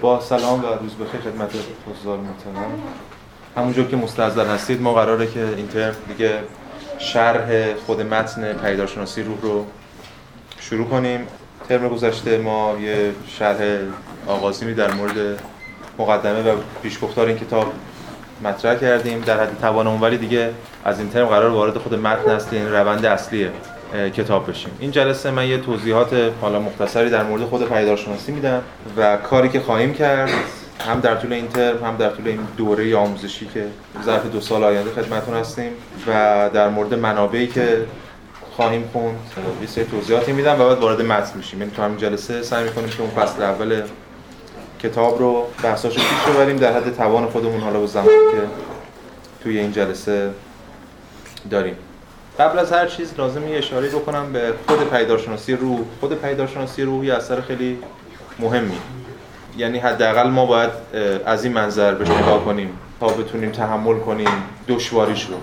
با سلام و روز بخیر خدمت حضار محترم. همونجور که مستحضر هستید ما قراره که این ترم دیگه شرح خود متن پیدارشناسی روح رو شروع کنیم. ترم گذشته ما یه شرح آغازی در مورد مقدمه و پیشگفتار این کتاب مطرح کردیم. در حد توانمون ولی دیگه از این ترم قرار وارد خود متن هستیم روند اصلی کتاب بشیم. این جلسه من یه توضیحات حالا مختصری در مورد خود پیدارشناسی میدم و کاری که خواهیم کرد هم در طول این ترم هم در طول این دوره آموزشی که ظرف دو سال آینده خدمتتون هستیم و در مورد منابعی که خواهیم خوند یه سری توضیحاتی میدم و بعد وارد متن میشیم. یعنی تو همین جلسه سعی می‌کنیم که اون فصل اول کتاب رو بحثاشو پیش ببریم در حد توان خودمون حالا با زمانی که توی این جلسه داریم. قبل از هر چیز لازم یه اشاره بکنم به خود پیدارشناسی روح. خود پیدارشناسی روح یه اثر خیلی مهمی. یعنی حداقل ما باید از این منظر بهش نگاه کنیم تا بتونیم تحمل کنیم دشواریش رو.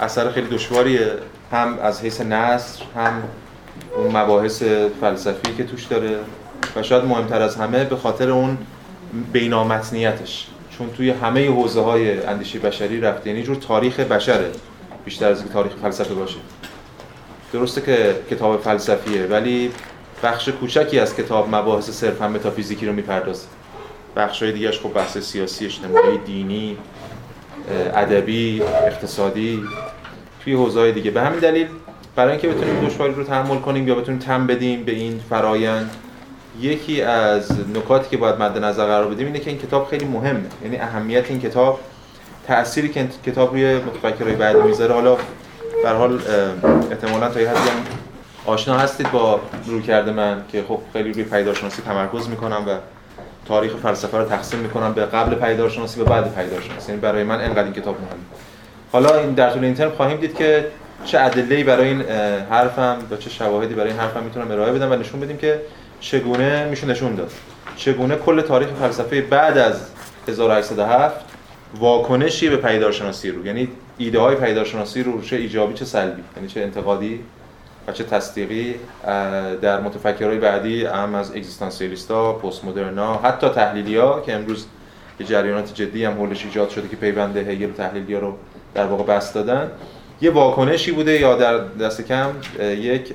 اثر خیلی دشواریه. هم از حیث نصر هم اون مباحث فلسفی که توش داره. و شاید مهمتر از همه به خاطر اون بینامتنیتش. چون توی همه حوزه های اندیشه بشری رفته. یعنی جور تاریخ بشره. بیشتر از اینکه تاریخ فلسفه باشه. درسته که کتاب فلسفیه ولی بخش کوچکی از کتاب مباحث صرفا متافیزیکی رو می‌پردازه. بخش های دیگهش خب بحث سیاسی اجتماعی دینی ادبی اقتصادی توی حوزه های دیگه. به همین دلیل برای اینکه بتونیم دشواری رو تحمل کنیم یا بتونیم تم بدیم به این فرایند یکی از نکاتی که باید مد نظر قرار بدیم اینه که این کتاب خیلی مهمه. یعنی اهمیت این کتاب تأثیری که کتاب روی متفکرای بعدی می‌ذاره حالا در حال احتمالاً تا یه حدی آشنا هستید با رو کرده من که خب خیلی روی پیدارشناسی تمرکز می‌کنم و تاریخ فلسفه رو تقسیم می‌کنم به قبل پیدارشناسی و بعد پیدارشناسی یعنی برای من انقدر این کتاب مهمه. حالا این در طول این ترم خواهیم دید که چه ادله‌ای برای این حرفم و چه شواهدی برای این حرفم می‌تونم ارائه بدم و نشون بدیم که چگونه میشه نشون داد. چگونه کل تاریخ فلسفه بعد از 1807 واکنشی به پیدارشناسی رو یعنی ایده های پیدارشناسی رو چه ایجابی چه سلبی یعنی چه انتقادی و چه تصدیقی در متفکرهای بعدی هم از اگزیستانسیالیستا پست مدرنا حتی تحلیلیا که امروز یه جریانات جدی هم حولش ایجاد شده که پیوند هگل تحلیلیا رو در واقع بست دادن. یه واکنشی بوده یا در دست کم یک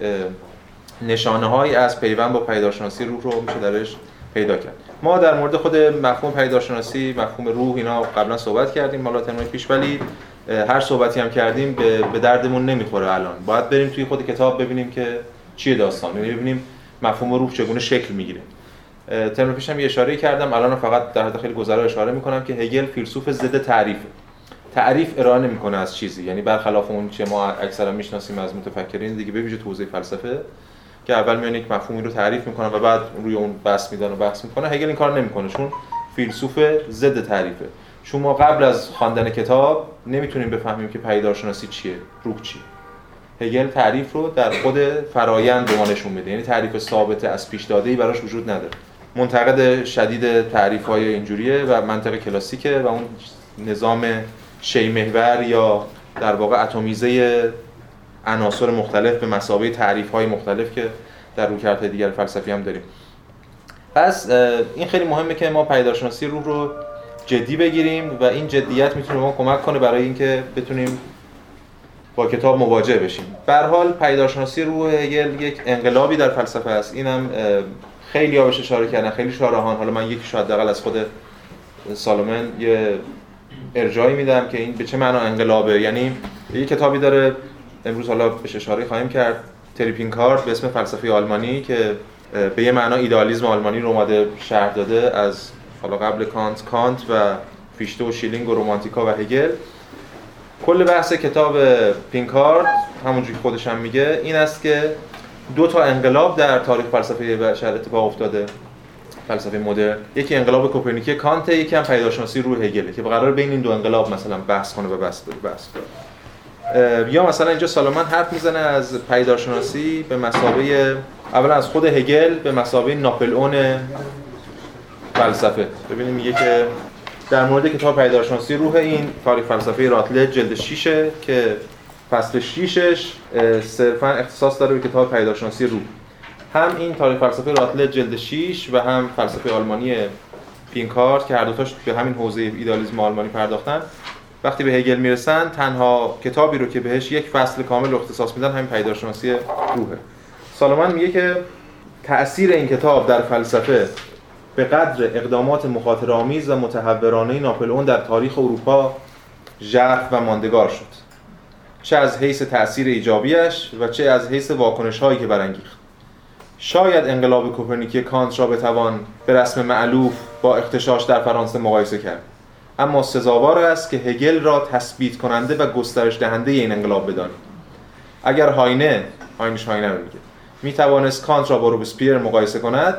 نشانه های از پیوند با پیدارشناسی روح رو میشه درش پیدا کرد. ما در مورد خود مفهوم پیدارشناسی مفهوم روح اینا قبلا صحبت کردیم. حالا ترمای پیش ولی هر صحبتی هم کردیم به دردمون نمی‌خوره الان. باید بریم توی خود کتاب ببینیم که چیه داستان. یعنی ببینیم مفهوم روح چگونه شکل می‌گیره. ترم پیشم یه اشاره کردم. الان فقط در حد خیلی گذرا اشاره می‌کنم که هگل فیلسوف ضد تعریفه. تعریف ارائه نمی‌کنه از چیزی. یعنی برخلاف اون چه ما اکثرا می‌شناسیم از متفکرین دیگه به ویژه توضیح فلسفه که اول میان یک مفهومی رو تعریف می‌کنن و بعد روی اون بحث میدن و بحث می‌کنه هگل این کار نمی‌کنه چون فیلسوف ضد تعریفه. چون ما قبل از خواندن کتاب نمی‌تونیم بفهمیم که پیدارشناسی چیه روح چیه. هگل تعریف رو در خود فرایند به ما نشون میده. یعنی تعریف ثابت از پیش داده ای براش وجود نداره. منتقد شدید تعریف های اینجوریه و منطق کلاسیکه و اون نظام شی محور یا در واقع اتمیزه عناصر مختلف به مسابقه تعریف های مختلف که در رویکردهای دیگر فلسفی هم داریم. پس این خیلی مهمه که ما پیدارشناسی روح رو جدی بگیریم و این جدیت می‌تونه ما کمک کنه برای اینکه بتونیم با کتاب مواجه بشیم. به حال پیدارشناسی روح یک انقلابی در فلسفه است. اینم خیلی ها بهش اشاره کردن خیلی شارحان حالا من یکی شاید حداقل از خود سالومن یه ارجایی میدم که این به چه معنا انقلابه. یعنی یه کتابی داره امروز حالا بهش اشاره خواهیم کرد. تری پینکارد به اسم فلسفه آلمانی که به یه معنا ایدالیسم آلمانی رو اومده شرح داده از حالا قبل کانت کانت و فیشته و شلینگ و رومانتیکا و هگل. کل بحث کتاب پینکارد همونجوری که خودش هم میگه این است که دو تا انقلاب در تاریخ فلسفه بشر اتفاق افتاده. فلسفه مدرن. یکی انقلاب کوپرنیکی کانت یکی هم پیداشناسی روح هگل که قرار بین این دو انقلاب مثلا بحث کنه و بحث بحث یا مثلا اینجا سالومن حرف می‌زنه از پیدارشناسی به مسابقه اولا از خود هگل به مسابقه ناپلئون فلسفه. ببینیم میگه که در مورد کتاب پیدارشناسی روح این تاریخ فلسفه راتله جلد 6 که فصل 6ش صرفا اختصاص داره به کتاب پیدارشناسی روح. هم این تاریخ فلسفه راتله جلد 6 و هم فلسفه آلمانی پینکارت که هر دوتاش به همین حوزه ایدالیسم آلمانی پرداختن. وقتی به هگل می‌رسن تنها کتابی رو که بهش یک فصل کامل اختصاص میدن همین پیدارشناسی روحه. سالمن میگه که تأثیر این کتاب در فلسفه به قدر اقدامات مخاطرآمیز و متحورانه ناپلئون در تاریخ اروپا ژرف و ماندگار شد. چه از حیث تأثیر ایجابیش و چه از حیث واکنش هایی که برانگیخت. شاید انقلاب کوپرنیکی کانت را بتوان به رسم معلوف با اختشاش در فرانسه مقایسه کرد. اما سزاوار است که هگل را تثبیت کننده و گسترش دهنده این انقلاب بدانیم اگر هاینه هاینش هاینه رو میگه می توانست کانت را با روبسپیر مقایسه کند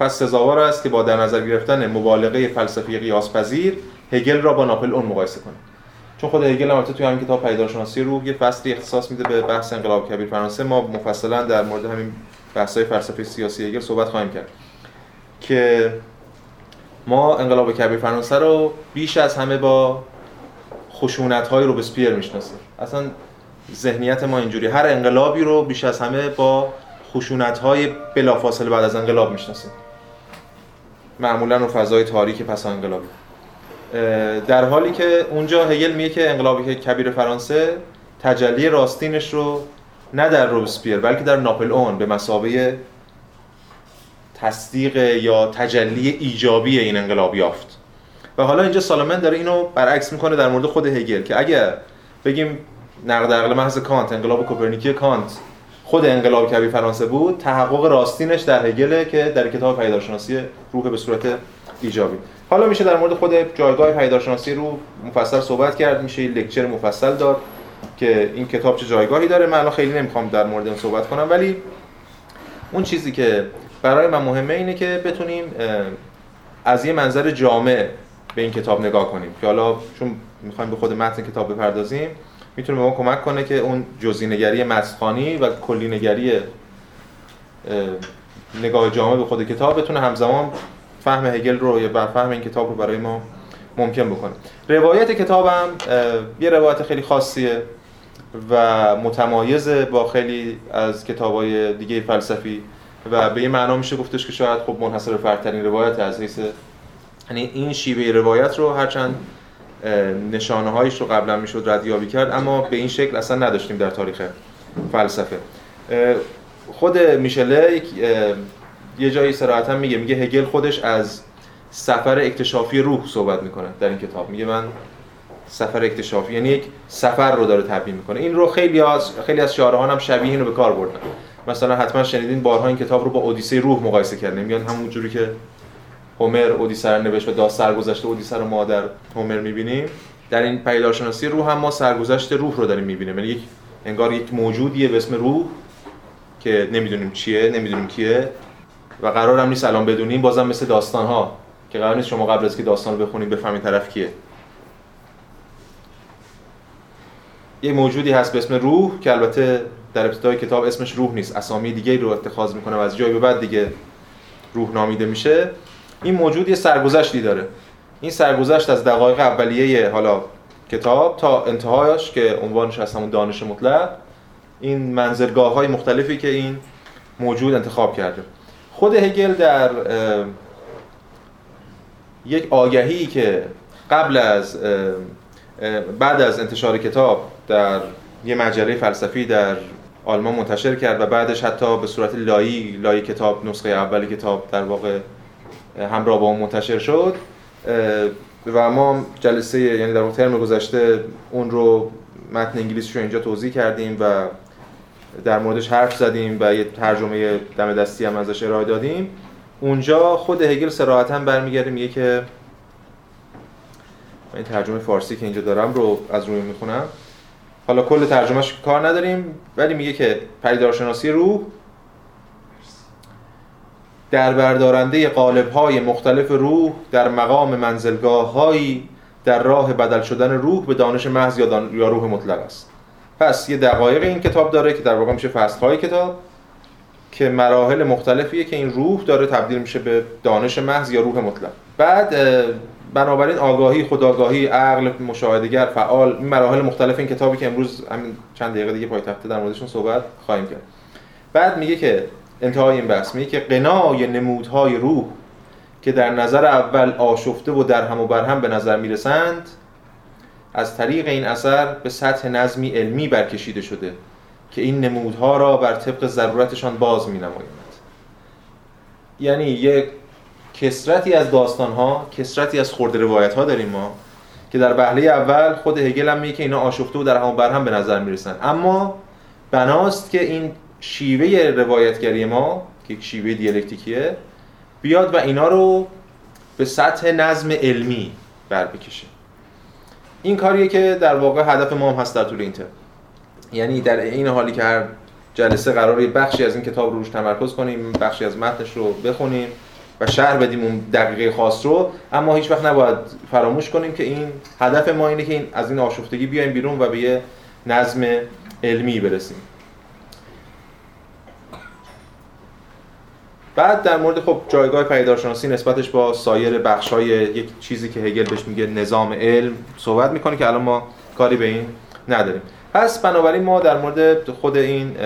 پس سزاوار است که با در نظر گرفتن مبالغه فلسفی قیاس پذیر هگل را با ناپل اون مقایسه کنید چون خود هگل البته توی همین کتاب پیدارشناسی روح یه فصلی اختصاص میده به بحث انقلاب کبیر فرانسه. ما مفصلا در مورد همین بحث‌های فلسفه سیاسی هگل صحبت خواهیم کرد که ما انقلاب کبیر فرانسه رو بیش از همه با خشونت های روبسپیر می‌شناسیم. اصلا ذهنیت ما اینجوری. هر انقلابی رو بیش از همه با خشونت های بلافاصله بعد از انقلاب می‌شناسیم. معمولا رو فضای تاریک پس انقلابی در حالی که اونجا هگل میگه که انقلاب کبیر فرانسه تجلی راستینش رو نه در روبسپیر بلکه در ناپلئون به مثابه تصدیق یا تجلی ایجابی این انقلاب یافت. و حالا اینجا سالمن داره اینو برعکس می‌کنه در مورد خود هگل که اگر بگیم نقد عقل محض کانت انقلاب کوپرنیکی کانت خود انقلاب کبیر فرانسه بود تحقق راستینش در هگل که در کتاب پدیدارشناسی روح به صورت ایجابی. حالا میشه در مورد خود جایگاه پیدارشناسی روح مفصل صحبت کرد میشه لکچر مفصل داد که این کتاب چه جایگاهی داره. من خیلی نمی‌خوام در مورد اون صحبت کنم ولی اون چیزی که برای من مهمه اینه که بتونیم از یه منظر جامع به این کتاب نگاه کنیم. که حالا چون می‌خوایم به خود متن کتاب بپردازیم می‌تونه به ما کمک کنه که اون جزئینگری مسخانی و کلینگری نگاه جامع به خود کتاب بتونه همزمان فهم هگل رو یا فهم این کتاب رو برای ما ممکن بکنه. روایت کتابم یه روایت خیلی خاصیه و متمایز با خیلی از کتابای دیگه فلسفی و به این معنا میشه گفتش که شاید خب منحصر فرترین روایت از حیث یعنی این شیوه روایت رو هرچند نشانه هایش رو قبلا می‌شد ردیابی کرد اما به این شکل اصلا نداشتیم در تاریخ فلسفه. خود میشله یه جایی صراحتا میگه میگه هگل خودش از سفر اکتشافی روح صحبت می‌کنه در این کتاب. میگه من سفر اکتشافی یعنی یک سفر رو داره تعبیر می‌کنه. این رو خیلی از خیلی از شاعران هم شبیه اینو به کار بردن. مثلا حتما شنیدین بارها این کتاب رو با اودیسه روح مقایسه کردن میگن همون جوری که هومر اودیسه رو نوشت و دا سرگذشت اودیسه رو ما در هومر می‌بینیم. در این پیدارشناسی روح هم ما سرگذشت روح رو داریم می‌بینیم. یعنی یک انگار یک موجودیه به اسم روح که نمی‌دونیم چیه نمی‌دونیم کیه و قرار نیست الان بدونیم. بازم مثل داستان ها که قرار نیست شما قبل از که داستان رو بخونید بفهمید طرف کیه. یه موجودی هست به اسم روح که البته در ابتدای کتاب اسمش روح نیست. اسامی دیگه رو اتخاذ می‌کنه و از جای به بعد دیگه روح نامیده میشه. این موجود یه سرگذشتی داره. این سرگذشت از دقایق اولیه حالا کتاب تا انتهایش که عنوانش هست همون دانش مطلق. این منزلگاه های مختلفی که این موجود انتخاب کرده. خود هگل در یک آگهی که قبل از بعد از انتشار کتاب در یه مجله فلسفی در آلمان منتشر کرد و بعدش حتی به صورت لایی لایی کتاب نسخه اول کتاب در واقع همراه با اون منتشر شد. و ما جلسه یعنی در ترم گذشته اون رو متن انگلیسی رو اینجا توضیح کردیم و در موردش حرف زدیم و یه ترجمه دم دستی هم ازش ارائه دادیم. اونجا خود هگل صراحتا برمیگرده میگه که این ترجمه فارسی که اینجا دارم رو از روی می‌خونم. حالا کل ترجمهش کار نداریم ولی میگه که پدیدارشناسی روح در بردارنده قالب های مختلف روح در مقام منزلگاه هایی در راه بدل شدن روح به دانش محض یا, روح مطلق است. پس یه دقایق این کتاب داره که در واقع میشه فصل های کتاب که مراحل مختلفیه که این روح داره تبدیل میشه به دانش محض یا روح مطلق. بعد بنابراین آگاهی خداگاهی عقل مشاهدهگر فعال مراحل مختلف این کتابی که امروز همین چند دقیقه دیگه پایتخته در موردشون صحبت خواهیم کرد. بعد میگه که انتهای این بحث میگه که قنای نمودهای روح که در نظر اول آشفته و در هم و بر هم به نظر می‌رسند از طریق این اثر به سطح نظمی علمی برکشیده شده که این نمودها را بر طبق ضرورتشان باز می نمایند یعنی یک کسرتی از داستان ها کسرتی از خورده روایت ها داریم ما که در بهله اول خود هگل هم میگه که اینا آشفته و در هم بر هم به نظر می‌رسن. اما بناست که این شیوه روایتگری ما که شیوه دیالکتیکیه بیاد و اینا رو به سطح نظم علمی بر بکشه. این کاریه که در واقع هدف ما هم هست در طول این ترم. یعنی در این حالی که هر جلسه قراره بخشی از این کتاب رو روش تمرکز کنیم بخشی از متنش رو بخونیم. و شرح بدیم اون دقیقه خاص رو اما هیچ وقت نباید فراموش کنیم که این هدف ما اینه که این از این آشفتگی بیایم بیرون و به یه نظم علمی برسیم. بعد در مورد خب جایگاه پیدارشناسی نسبتش با سایر بخش‌های یک چیزی که هگل بهش میگه نظام علم صحبت می‌کنه که الان ما کاری به این نداریم. پس بنابراین ما در مورد خود این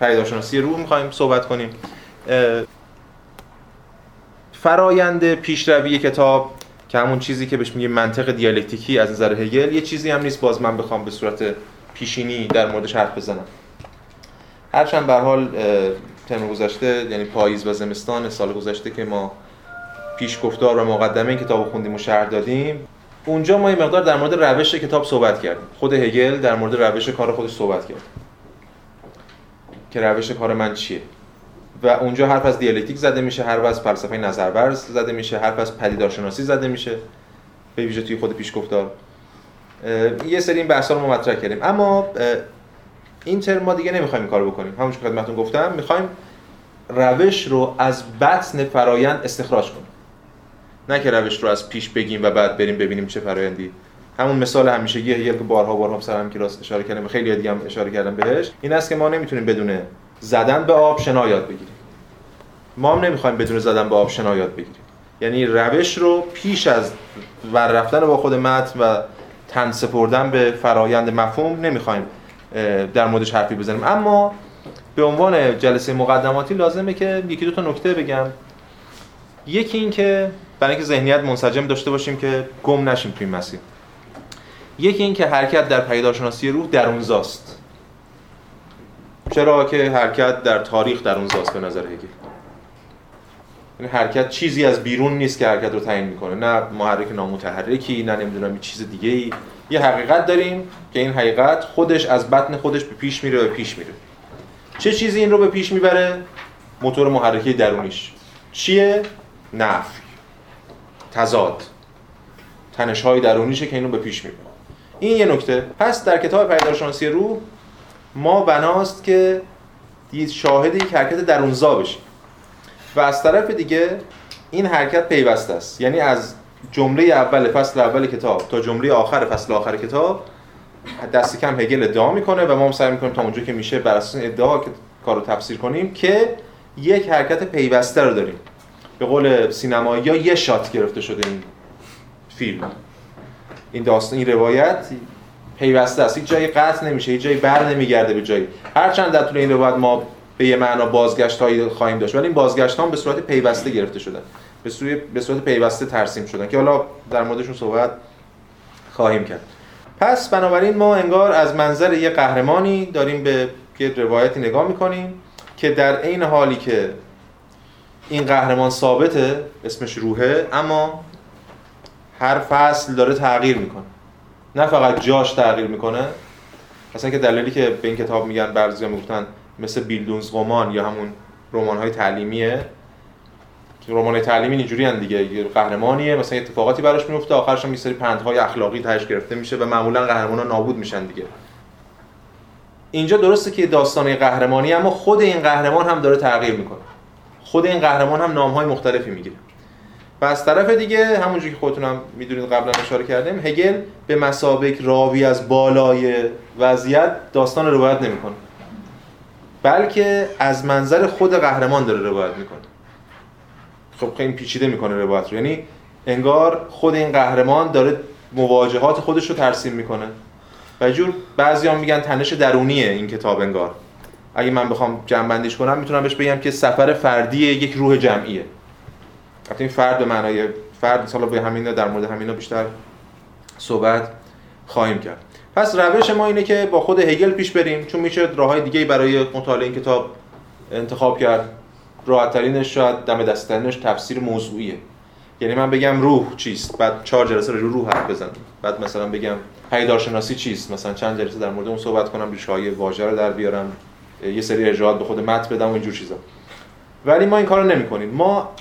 پیداشناسی روح می‌خوایم صحبت کنیم. فرایند پیشروی کتاب که همون چیزی که بهش میگه منطق دیالکتیکی از نظر هگل یه چیزی هم نیست. باز من بخوام به صورت پیشینی در موردش حرف بزنم. هرچند به حال ترم گذشته یعنی پاییز و زمستان سال گذشته که ما پیش گفتار و مقدمه این کتاب خوندیم و شرح دادیم اونجا ما یه مقدار در مورد روش کتاب صحبت کردیم. خود هگل در مورد روش کار خودش صحبت کرد. که روش کار من چیه؟ و اونجا حرف از دیالکتیک زده میشه حرف از فلسفه نظرورز زده میشه حرف از پدیدارشناسی زده میشه. به ویژه توی خود پیش گفتار یه سری این بحثا رو ما مطرح کردیم. اما این ترم ما دیگه نمی‌خوایم این کارو بکنیم. همونش که خدمتتون گفتم می‌خوایم روش رو از بطن فرایند استخراج کنیم. نه که روش رو از پیش بگیم و بعد بریم ببینیم چه فرایندی. همون مثال همیشگی هگل که بارها بارها سرم که راست اشاره کردم خیلی دیگه هم اشاره کردم بهش. این است که ما نمی‌تونیم بدون زدن به آب شنا یاد بگیریم ما هم نمی‌خوایم بدون زدن به آب شنا یاد بگیریم. یعنی روش رو پیش از ور رفتن با خود متن و تن سپردن به فرایند مفهوم نمی‌خوایم در موردش حرفی بزنیم. اما به عنوان جلسه مقدماتی لازمه که یکی دو تا نکته بگم. یکی این که برای اینکه ذهنیت منسجم داشته باشیم که گم نشیم توی مسیر. یکی این که حرکت در پیداشناسی روح درونزاست. چرا که حرکت در تاریخ درونزاست به نظر هگل این حرکت چیزی از بیرون نیست که حرکت رو تعیین می‌کنه. نه محرک نامتحرکی نه نمی‌دونم چیز دیگه ای یه حقیقت داریم که این حقیقت خودش از بطن خودش به پیش میره و پیش میره. چه چیزی این رو به پیش می‌بره؟ موتور محرکه درونیش. چیه؟ نفی. تضاد. تنش های درونیشه که اینو به پیش می‌بره. این یه نکته. پس در کتاب پیدارشناسی روح ما بناست که شاهد یک حرکت درونزا بشیم و از طرف دیگه این حرکت پیوسته است. یعنی از جمله اول فصل اول کتاب تا جمله آخر فصل آخر کتاب دست کم هگل ادعا می‌کنه و ما هم سعی می‌کنیم تا اونجا که میشه بر اساس ادعا که کارو تفسیر کنیم که یک حرکت پیوسته رو داریم. به قول سینمایی یا یه شات گرفته شده این فیلم. این داستان این روایت پیوسته است. هیچ جایی قطع نمیشه هیچ جایی بر نمیگرده به جایی. هرچند در طول این روایت ما به یه معنا بازگشت هایی خواهیم داشت ولی این بازگشت ها به صورت پیوسته گرفته شدن به صورت به صورت پیوسته ترسیم شدن که حالا در موردشون صحبت خواهیم کرد. پس بنابراین ما انگار از منظر یه قهرمانی داریم به یه روایتی نگاه می‌کنیم که در عین حالی که این قهرمان ثابته اسمش روحه اما هر فصل داره تغییر می‌کنه. نه فقط جاش تغییر می‌کنه اصلا که دلیلی که به این کتاب میگن برزیا می‌گفتن مثل بیلدونز رمان یا همون رمان های تعلیمیه. رمان تعلیمی اینجوری هم دیگه قهرمانیه مثلا اتفاقاتی براش میفته آخرش هم یه سری پندهای اخلاقی تهش گرفته میشه و معمولا قهرمانا نابود میشن دیگه. اینجا درسته که داستان قهرمانی اما خود این قهرمان هم داره تغییر می‌کنه. خود این قهرمان هم نامهای مختلفی می‌گیره. از طرف دیگه همونجوری که خودتون هم می‌دونید قبلا اشاره کردیم هگل به مسابق راوی از بالای وضعیت داستان روایت نمی‌کنه. بلکه از منظر خود قهرمان داره روایت می‌کنه. خب خیلی پیچیده می‌کنه روایت رو. یعنی انگار خود این قهرمان داره مواجهات خودش رو ترسیم می‌کنه. و جور بعضی هم میگن تنش درونیه این کتاب انگار. اگه من بخوام جمع کنم می‌تونم بهش بگم که سفر فردی یک روح جمعیه. این فرد به معنای فرد حالا به همین در مورد همینا بیشتر صحبت خواهیم کرد. پس روش ما اینه که با خود هگل پیش بریم چون میشه راه دیگه برای مطالعه این کتاب انتخاب کرد. راحت ترینش شاید دم دستترینش تفسیر موضوعیه. یعنی من بگم روح چیست بعد چهار جلسه رو روح حرف بزنم بعد مثلا بگم پیدارشناسی چیست مثلا چند جلسه در مورد اون صحبت کنم ریشه های واژه رو در بیارم یه سری ارجاعات به خود متن بدم و اینجور چیزا. ولی ما این کارو نمی‌کنیم. ما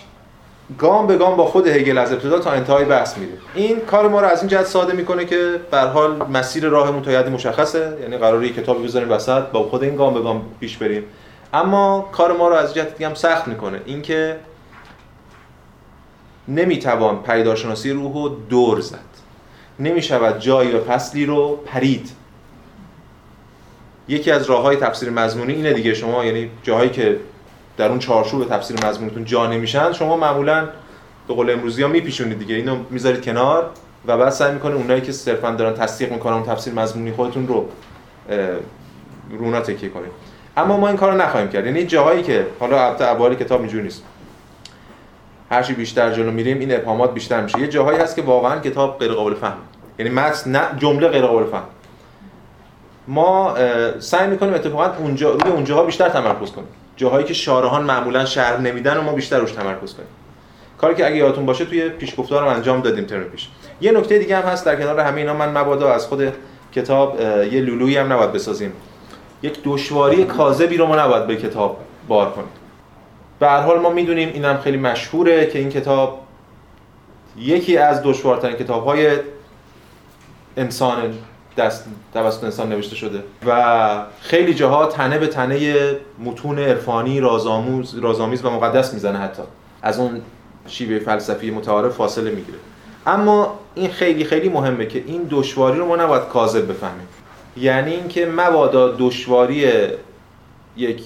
گام به گام با خود هگل از ابتدا تا انتهای بحث میره این کار ما رو از این جهت ساده می‌کنه که به حال مسیر راهمون تا حدی مشخصه. یعنی قراره یک کتابی بذاریم وسط با خود این گام به گام پیش بریم. اما کار ما رو از جهت دیگه هم سخت می‌کنه. اینکه نمی‌توان پیداشناسی روح رو دور زد. نمی‌شود جایی و فصلی رو پرید. یکی از راه های تفسیر مضمونی اینه دیگه. شما یعنی جاهایی که در اون چارچوب تفسیر مضمونتون جا نمیشن شما معمولا به قول امروزی ها میپیشونید دیگه. اینو می‌ذارید کنار و بعد سعی می‌کنه اونایی که صرفا دارن تصدیق می‌کنن اون تفسیر مضمونی خودتون رو رونا تکیه کنید. اما ما این کارو نخواهیم کرد. یعنی جاهایی که حالا البته ابوال کتاب اینجوری نیست. هر چی بیشتر جلو میریم این ابهامات بیشتر میشه. یه جاهایی هست که واقعا کتاب غیر قابل فهم. یعنی متن نه جمله غیر قابل فهم. ما سعی می‌کنیم اتفاقا اونجا روی اونجاها بیشتر تمرکز کنیم. جاهایی که شارحان معمولا شرح نمیدن و ما بیشتر روش تمرکز کنیم. کاری که اگه یادتون باشه توی پیشگفتار رو انجام دادیم ترم پیش. یه نکته دیگه هم هست در کنار همه اینا من مبادا از خود کتاب یه لولویی هم نباید بسازیم. یک دشواری کاذبی رو ما نباید به کتاب بار کنیم. به هر حال ما می‌دونیم اینم خیلی مشهوره که این کتاب یکی از دشوارترین کتاب‌های انسان دست توسط انسان نوشته شده. و خیلی جاها تنه به تنه متون عرفانی رازآموز رازآمیز و مقدس می‌زنه حتی. از اون شیوه فلسفی متعارف فاصله می‌گیره. اما این خیلی خیلی مهمه که این دشواری رو ما نباید کاذب بفهمیم. یعنی اینکه مبادا دشواری یک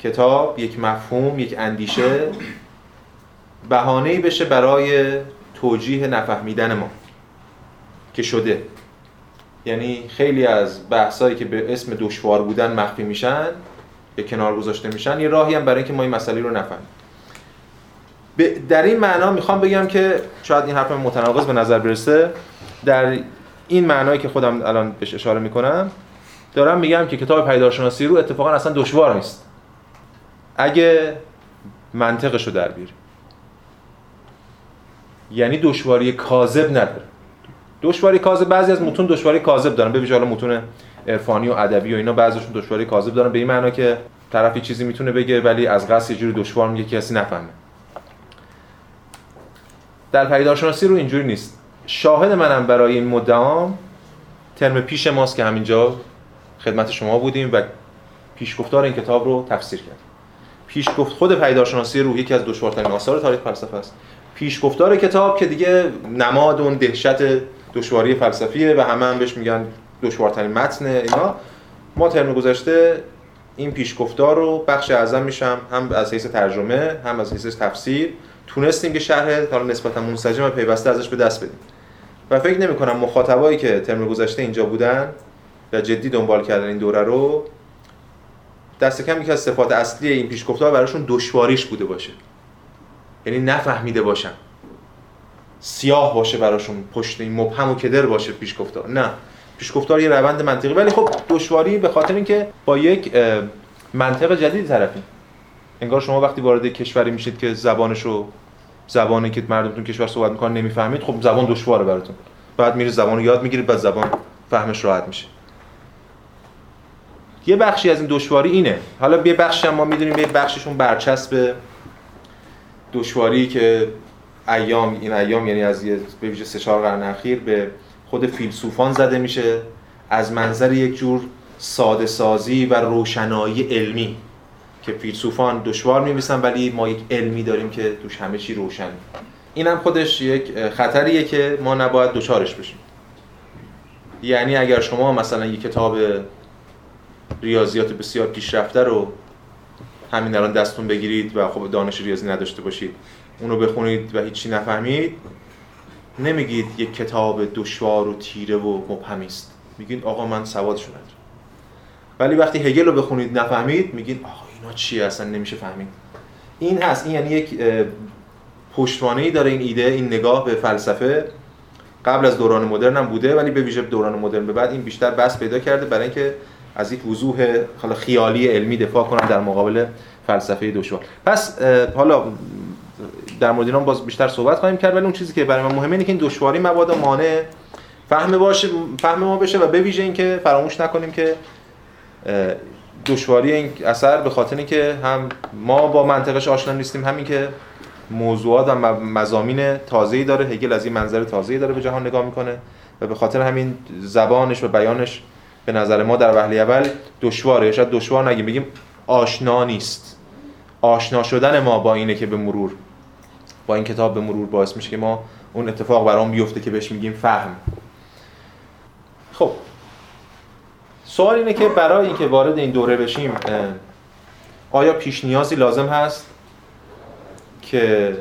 کتاب یک مفهوم یک اندیشه بهانه‌ای بشه برای توجیه نفهمیدن ما که شده. یعنی خیلی از بحثایی که به اسم دشوار بودن مخفی میشن یا کنار گذاشته میشن یه راهی هم برای اینکه ما این مسئله رو نفهمیم. در این معنا می‌خوام بگم که شاید این حرف متناقض به نظر برسه. در این معنایی که خودم الان بهش اشاره می‌کنم دارم میگم که کتاب پیدارشناسی رو اتفاقا اصلا دشوار نیست. اگه منطقش رو در بیاریم. یعنی دشواری کاذب نداره. دشواری کاذب بعضی از متون دشواری کاذب دارن. به ویژه متون عرفانی و ادبی و اینا بعضیشون دشواری کاذب دارن. به این معنا که طرفی چیزی می‌تونه بگه ولی از قصد یه جوری دشوار میگه کسی نفهمه. در پیدارشناسی رو اینجوری نیست. شاهد منم برای این مدام ترم پیش ماست که همینجا خدمت شما بودیم و پیشگفتار این کتاب رو تفسیر کرد پیشگفت خود پیدارشناسی روح یکی از دشوارترین آثار تاریخ فلسفه است. پیشگفتار کتاب که دیگه نماد اون دهشت دشواری فلسفیه و همه هم بهش میگن دشوارترین متن اینا. ما ترم گذشته این پیشگفتار رو بخش اعظم میشم هم از حیث ترجمه هم از حیث تفسیر. تونستیم که شرح حالا نسبتا منسجم و پیوسته ازش به دست بدیم. و فکر نمی کنم مخاطبایی که ترم گذشته اینجا بودن و جدی دنبال کردن این دوره رو دست کم یکی از صفات اصلی این پیشگفتار براشون دشواریش بوده باشه. یعنی نفهمیده باشن. سیاه باشه براشون پشت این مبهم و کدر باشه پیشگفتار نه پیشگفتار یه روند منطقی. ولی خب دشواری به خاطر اینکه با یک منطق جدید طرفیم. انگار شما وقتی وارد کشوری میشید که زبانش رو زبانی که مردمتون کشور صحبت می‌کنن نمی‌فهمید خب زبان دشواره براتون. بعد میری زبان یاد می‌گیرید بعد زبان فهمش راحت میشه. یه بخشی از این دشواری اینه. حالا یه بخشی هم ما می‌دونیم یه بخششون برچسب دشواری که ایام این ایام یعنی از یه به ویژه سه چهار قرن اخیر به خود فیلسوفان زده میشه از منظر یک جور ساده سازی و روشنایی علمی که فیلسوفان دشوار می‌نویسن ولی ما یک علمی داریم که توش همه چی روشن اینم خودش یک خطریه که ما نباید دچارش بشیم. یعنی اگر شما مثلا یک کتاب ریاضیات بسیار پیشرفته رو همین الان دستون بگیرید و خب دانش ریاضی نداشته باشید اونو بخونید و هیچی نفهمید نمیگید یک کتاب دشوار و تیره و مبهمی است میگید آقا من سوادشو ندارم ولی وقتی هگل رو بخونید نفهمید میگید آقا اینا چیه؟ اصلا نمیشه فهمید. این هست. این یعنی یک پشتوانه داره این ایده این نگاه به فلسفه. قبل از دوران مدرن هم بوده ولی به ویژه دوران مدرن به بعد این بیشتر بس پیدا کرده برای اینکه از یک وضوح خیالی علمی دفاع کنن در مقابل فلسفه دشوار. پس حالا در مورد اینا باز بیشتر صحبت خواهیم کرد ولی اون چیزی که برای من مهمه اینه که این دشواری مبادا مانع فهم باشه فهم ما بشه و به ویژه اینکه فراموش نکنیم که دشواری این اثر به خاطر اینکه هم ما با منطقش آشنا نیستیم همین که موضوعات و مزامین تازه‌ای داره هگل از این منظر تازه‌ای داره به جهان نگاه می‌کنه و به خاطر همین زبانش و بیانش به نظر ما در وهله اول دشواره. شاید دشوار نگیم بگیم آشنا نیست. آشنا شدن ما با اینه که به مرور با این کتاب به مرور باعث میشه که ما اون اتفاق برام بیفته که بهش میگیم فهم. خب. سوال اینه که برای اینکه وارد این دوره بشیم آیا پیش نیازی لازم هست که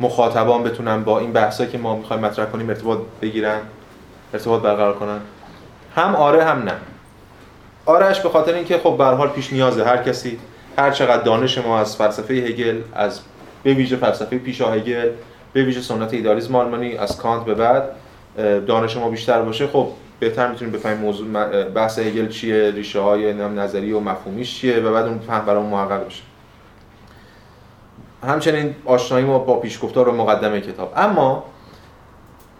مخاطبان بتونن با این بحثایی که ما می‌خوایم مطرح کنیم ارتباط بگیرن ارتباط برقرار کنن؟ هم آره هم نه. آرهش به خاطر اینکه خب به حال پیش نیازه. هر کسی هر چقدر دانش ما از فلسفه هگل از به ویژه فلسفه پیشا هگل به ویژه سنت ایدالیسم آلمانی از کانت به بعد دانش ما بیشتر باشه خب بهتر می‌تونیم بفهمیم موضوع بحث هگل چیه ریشه های نظری و مفهومیش چیه و بعد اون فهم برامون محقق بشه. همچنین آشنایی ما با پیشگفتار و مقدمه کتاب. اما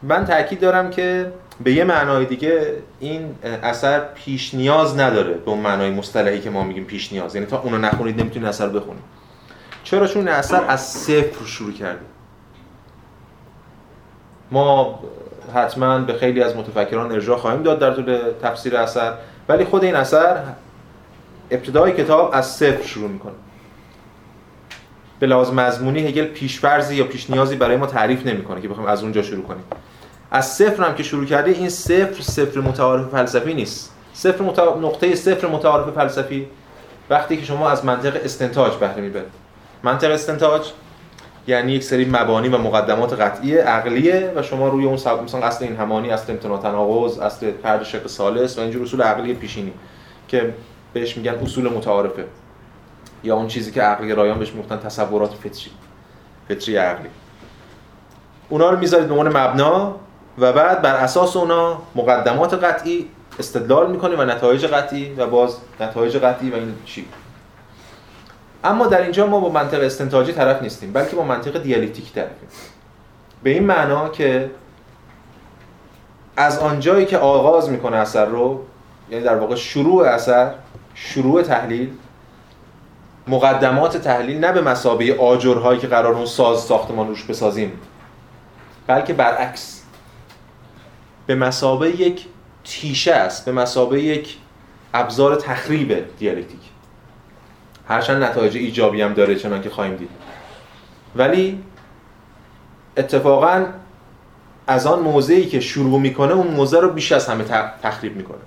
من تاکید دارم که به یه معنای دیگه این اثر پیش نیاز نداره به اون معنای مصطلحی که ما میگیم پیش نیاز. یعنی تا اونو نخونید نمی‌تونید اثر بخونید. چرا؟ چون اثر از صفر شروع کرده. ما حتما به خیلی از متفکران ارجاع خواهیم داد در طول تفسیر اثر ولی خود این اثر ابتدای کتاب از صفر شروع می‌کنه. به لحاظ مضمونی هگل پیشفرزی یا پیش نیازی برای ما تعریف نمی‌کنه که بخوایم از اونجا شروع کنیم. از صفر هم که شروع کرده این صفر صفر متعارف فلسفی نیست. صفر نقطه صفر متعارف فلسفی وقتی که شما از منطق استنتاج بهره می‌برید. منطق استنتاج. یعنی یک سری مبانی و مقدمات قطعی عقلیه و شما روی اون سب... مثلا اصل این همانی اصل امتناع تناقض اصل فرد شق سالس و اینجور اصول عقلی پیشینی که بهش میگن اصول متعارفه یا اون چیزی که عقلی رایان بهش می‌گفتن تصورات فطری فطری عقلی. اونا رو می‌ذارید به عنوان مبنا و بعد بر اساس اونا مقدمات قطعی استدلال می‌کنه و نتایج قطعی و باز نتایج قطعی و این چی؟ اما در اینجا ما با منطق استنتاجی طرف نیستیم بلکه با منطق دیالکتیک طرفیم به این معنا که از آنجایی که آغاز می‌کنه اثر رو یعنی در واقع شروع اثر شروع تحلیل مقدمات تحلیل نه به مسابقه آجرهایی که قرار اون ساز ساختمان روش بسازیم بلکه برعکس. به مسابقه یک تیشه است به مسابقه یک ابزار تخریب دیالکتیک. هرچند نتایج ایجابی هم داره چنان که خواهیم دید. ولی اتفاقا از آن موضعی که شروع می‌کنه اون موضع رو بیش از همه تخریب می‌کنه.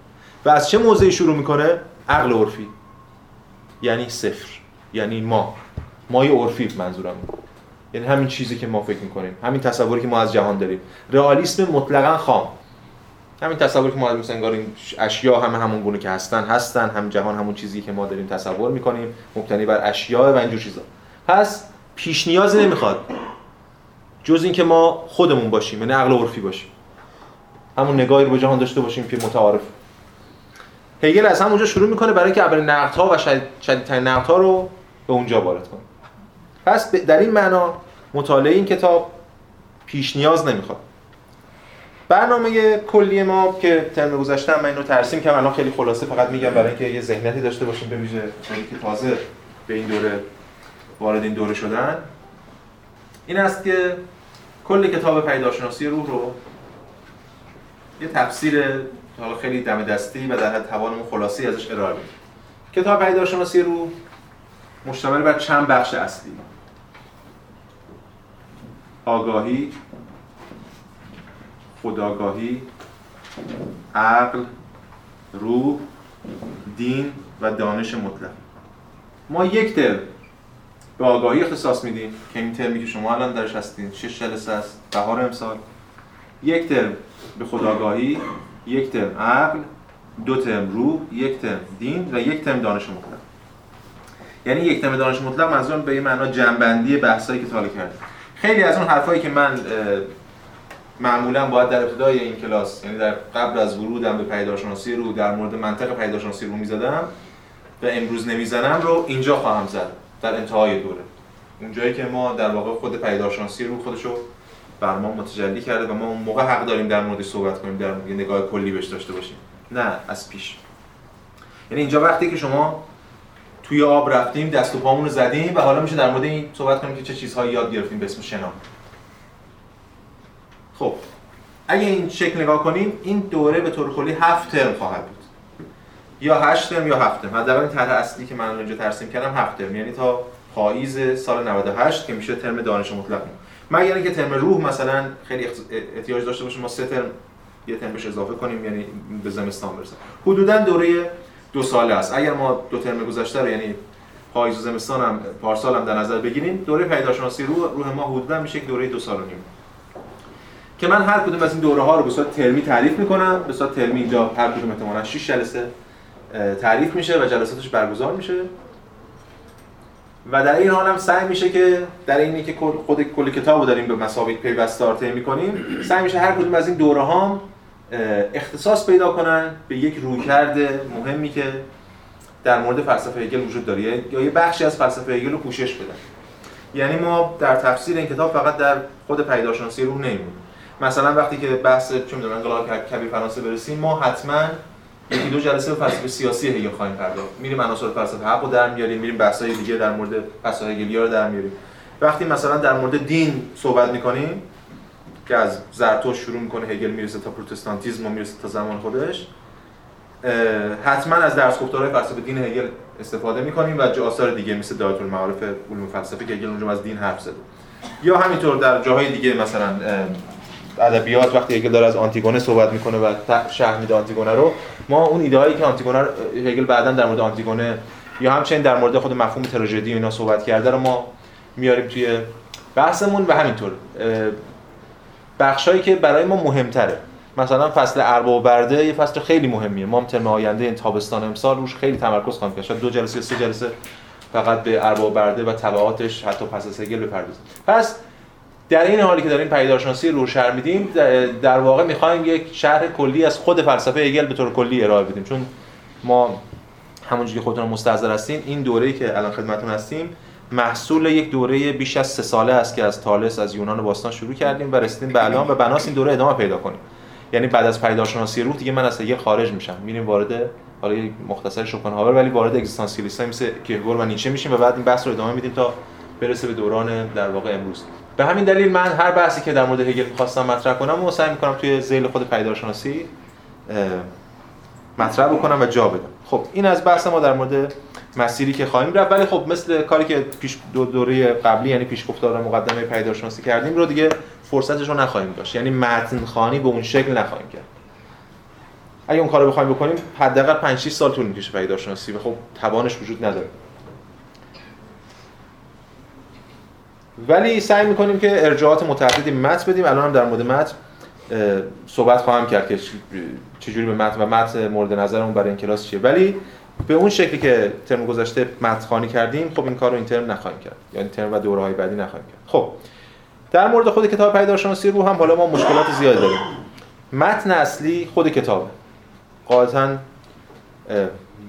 و از چه موضعی شروع می‌کنه؟ عقل عرفی. یعنی صفر. یعنی ما. مای عرفی منظورم. یعنی همین چیزی که ما فکر می‌کنیم. همین تصوری که ما از جهان داریم. رئالیسم مطلقا خام. همین تصوری که ما مثلا انگار این اشیا همه همون گونه که هستن هستن. هم جهان همون چیزی که ما داریم تصور می‌کنیم. مبتنی بر اشیا و اینجور چیزا. پس پیش نیاز نمی‌خواد. جز اینکه ما خودمون باشیم یعنی عقل عرفی باشیم. همون نگاهی رو به جهان داشته باشیم که متعارف. هگل از همونجا شروع می‌کنه برای اینکه اولین نقدها و شدیدترین نقدها رو به اونجا وارد کنه. پس در این معنا مطالعه این کتاب پیش نیاز نمی‌خواد. برنامه کلی ما که ترم گذشته من اینو ترسیم که الان خیلی خلاصه فقط میگم برای اینکه یه ذهنیتی داشته باشیم به ویژه که تازه به این دوره وارد این دوره شدن. این است که کل کتاب پیداشناسی روح رو یه تفسیر حالا خیلی دم دستی و در حد توانمون خلاصی ازش ارائه بدیم. کتاب پیداشناسی روح مشتمل بر چند بخش اصلی. آگاهی خداگاهی عقل روح دین و دانش مطلق. ما یک ترم به آگاهی اختصاص میدیم که این ترمی که شما الان درش هستین شش جلسه است بهار امسال. یک ترم به خداگاهی یک ترم عقل دو ترم روح یک ترم دین و یک ترم دانش مطلق. یعنی یک ترم دانش مطلق منظورم به این معنا جنبندی بحثایی که تا کرده خیلی از اون حرفایی که من معمولا باید در ابتدای این کلاس یعنی در قبل از ورودم به پیدارشناسی رو در مورد منطق پیدارشناسی رو می‌زدم و امروز نمی‌زنم رو اینجا خواهم زد در انتهای دوره. اونجایی که ما در واقع خود پیدارشناسی رو خودشو بر ما متجلی کرده و ما اون موقع حق داریم در مورد صحبت کنیم در یه نگاه کلی بهش داشته باشیم. نه از پیش. یعنی اینجا وقتی که شما توی آب رفتیم دست و پامون رو زدیم و حالا میشه در مورد این صحبت کنیم که چه چیزهایی یاد گرفتیم به اسم شنا. خب اگه این شکل نگاه کنیم این دوره به طور کلی هفت ترم خواهد بود. یا هشت ترم یا هفت ترم. حداقل این طرح اصلی که من اینجا ترسیم کردم هفت ترم. یعنی تا پاییز سال 98 که میشه ترم دانش مطلق مگر اینکه ترم روح مثلا خیلی احتیاج داشته باشیم ما سه ترم یه ترم بهش اضافه کنیم یعنی به زمستان برسه. حدودا دوره دو ساله است. اگر ما دو ترم گذشته رو یعنی پاییز و زمستان هم پارسال هم در نظر بگیریم دوره پیداشناسی روح روح ما حدودا میشه یک دوره دو سال و نیم. که من هر کدوم از این دوره ها رو به صورت ترمی تعریف می‌کنم. به صورت ترمی اینجا هر کدوم احتمالاً 6 جلسه تعریف میشه و جلساتش برگزار میشه. و در این حال هم سعی میشه که در اینی که خود کل کتاب داریم به مسابقه پیوستار طی می‌کنیم سعی میشه هر کدوم از این دوره ها اختصاص پیدا کنن به یک رویکرد مهمی که در مورد فلسفه هگل وجود داره یا یه بخشی از فلسفه هگل رو پوشش بدن. یعنی ما در تفسیر این کتاب فقط در خود پیداشناسی رو نمیمونیم. مثلا وقتی که بحث چه می‌دونم انقلاب کبیر فرانسه برسیم ما حتما یکی دو جلسه به فلسفه سیاسی هگل خواهیم پرداخت. میریم عناصر فلسفه حق رو در میاریم میریم بحث‌های دیگه در مورد فلسفه هگلیا رو در میاریم. وقتی مثلا در مورد دین صحبت می‌کنیم که از زرتشت شروع می‌کنه هگل می‌رسه تا پروتستانتیسم و می‌رسه تا زمان خودش حتما از درس گفتارهای فلسفه دین هگل استفاده می‌کنیم و آثار دیگه مثل دایره المعارف علوم فلسفه که هگل اونجا از دین حرف زده. یا همینطور در جاهای دیگه مثلا ادبیات وقتی هگل داره از آنتیگونه صحبت می‌کنه و شرح میده آنتیگونه رو ما اون ایده هایی که آنتیگونه هگل بعدا در مورد آنتیگونه یا همچنین در مورد خود مفهوم تراژدی اینا صحبت کرده رو ما میاریم توی بحثمون و همینطور بخشایی که برای ما مهمتره. مثلا فصل ارباب و برده یه فصل خیلی مهمیه. ما هم آینده این تابستان امسال روش خیلی تمرکز خواهیم کرد. دو جلسه سه جلسه فقط به ارباب و برده و تبعاتش حتی پس از هگل بپردازیم. پس در این حالی که داریم پیداشناسی رو شرح میدیم در واقع می‌خوایم یک شرح کلی از خود فلسفه هگل به طور کلی ارائه بدیم. چون ما همونجوری که خودتون مستحضر هستین این دوره‌ای که الان خدمتتون هستیم محصول یک دوره بیش از سه ساله است که از تالس از یونان باستان شروع کردیم و رسیدیم به الان و بناس این دوره ادامه پیدا کنیم. یعنی بعد از پیداشناسی روح دیگه من از هگل خارج میشم. میریم وارد حالا یک مختصر شوپنهاور ولی وارد اگزیستانسیالیسم مثل کیرگور و نیچه میشیم و بعد این بحث رو ادامه میدیم تا برسه به دوران در واقع امروز. به همین دلیل من هر بحثی که در مورد هگل خواستم مطرح کنم و سعی می‌کنم توی ذیل خود پیداشناسی مطرح بکنم و جا بدم. خب این از بحث ما در مورد مسیری که خواهیم رفت. ولی خب مثل کاری که پیش دو دوره قبلی یعنی پیش گفتار مقدمه پیداشناسی کردیم رو دیگه فرصتش رو نخواهیم داشت. یعنی متن خانی به اون شکل نخواهیم کرد. اگه اون کارو بخوایم بکنیم حداقل 5 6 سال طول می‌کشه پیداشناسی و خب توانش وجود نداره. ولی سعی می‌کنیم که ارجاعات متعددی متن بدیم. الان هم در مورد متن صحبت خواهم کرد که چجوری به متن و متن مورد نظرمون برای این کلاس چیه. ولی به اون شکلی که ترم گذشته متن خانی کردیم خب این کار رو این ترم نخواهیم کرد. یعنی ترم و دوره های بعدی نخواهیم کرد. خب در مورد خود کتاب پیدارشناسی رو هم حالا ما مشکلات زیاد داریم. متن اصلی خود کتابه. قاعدتا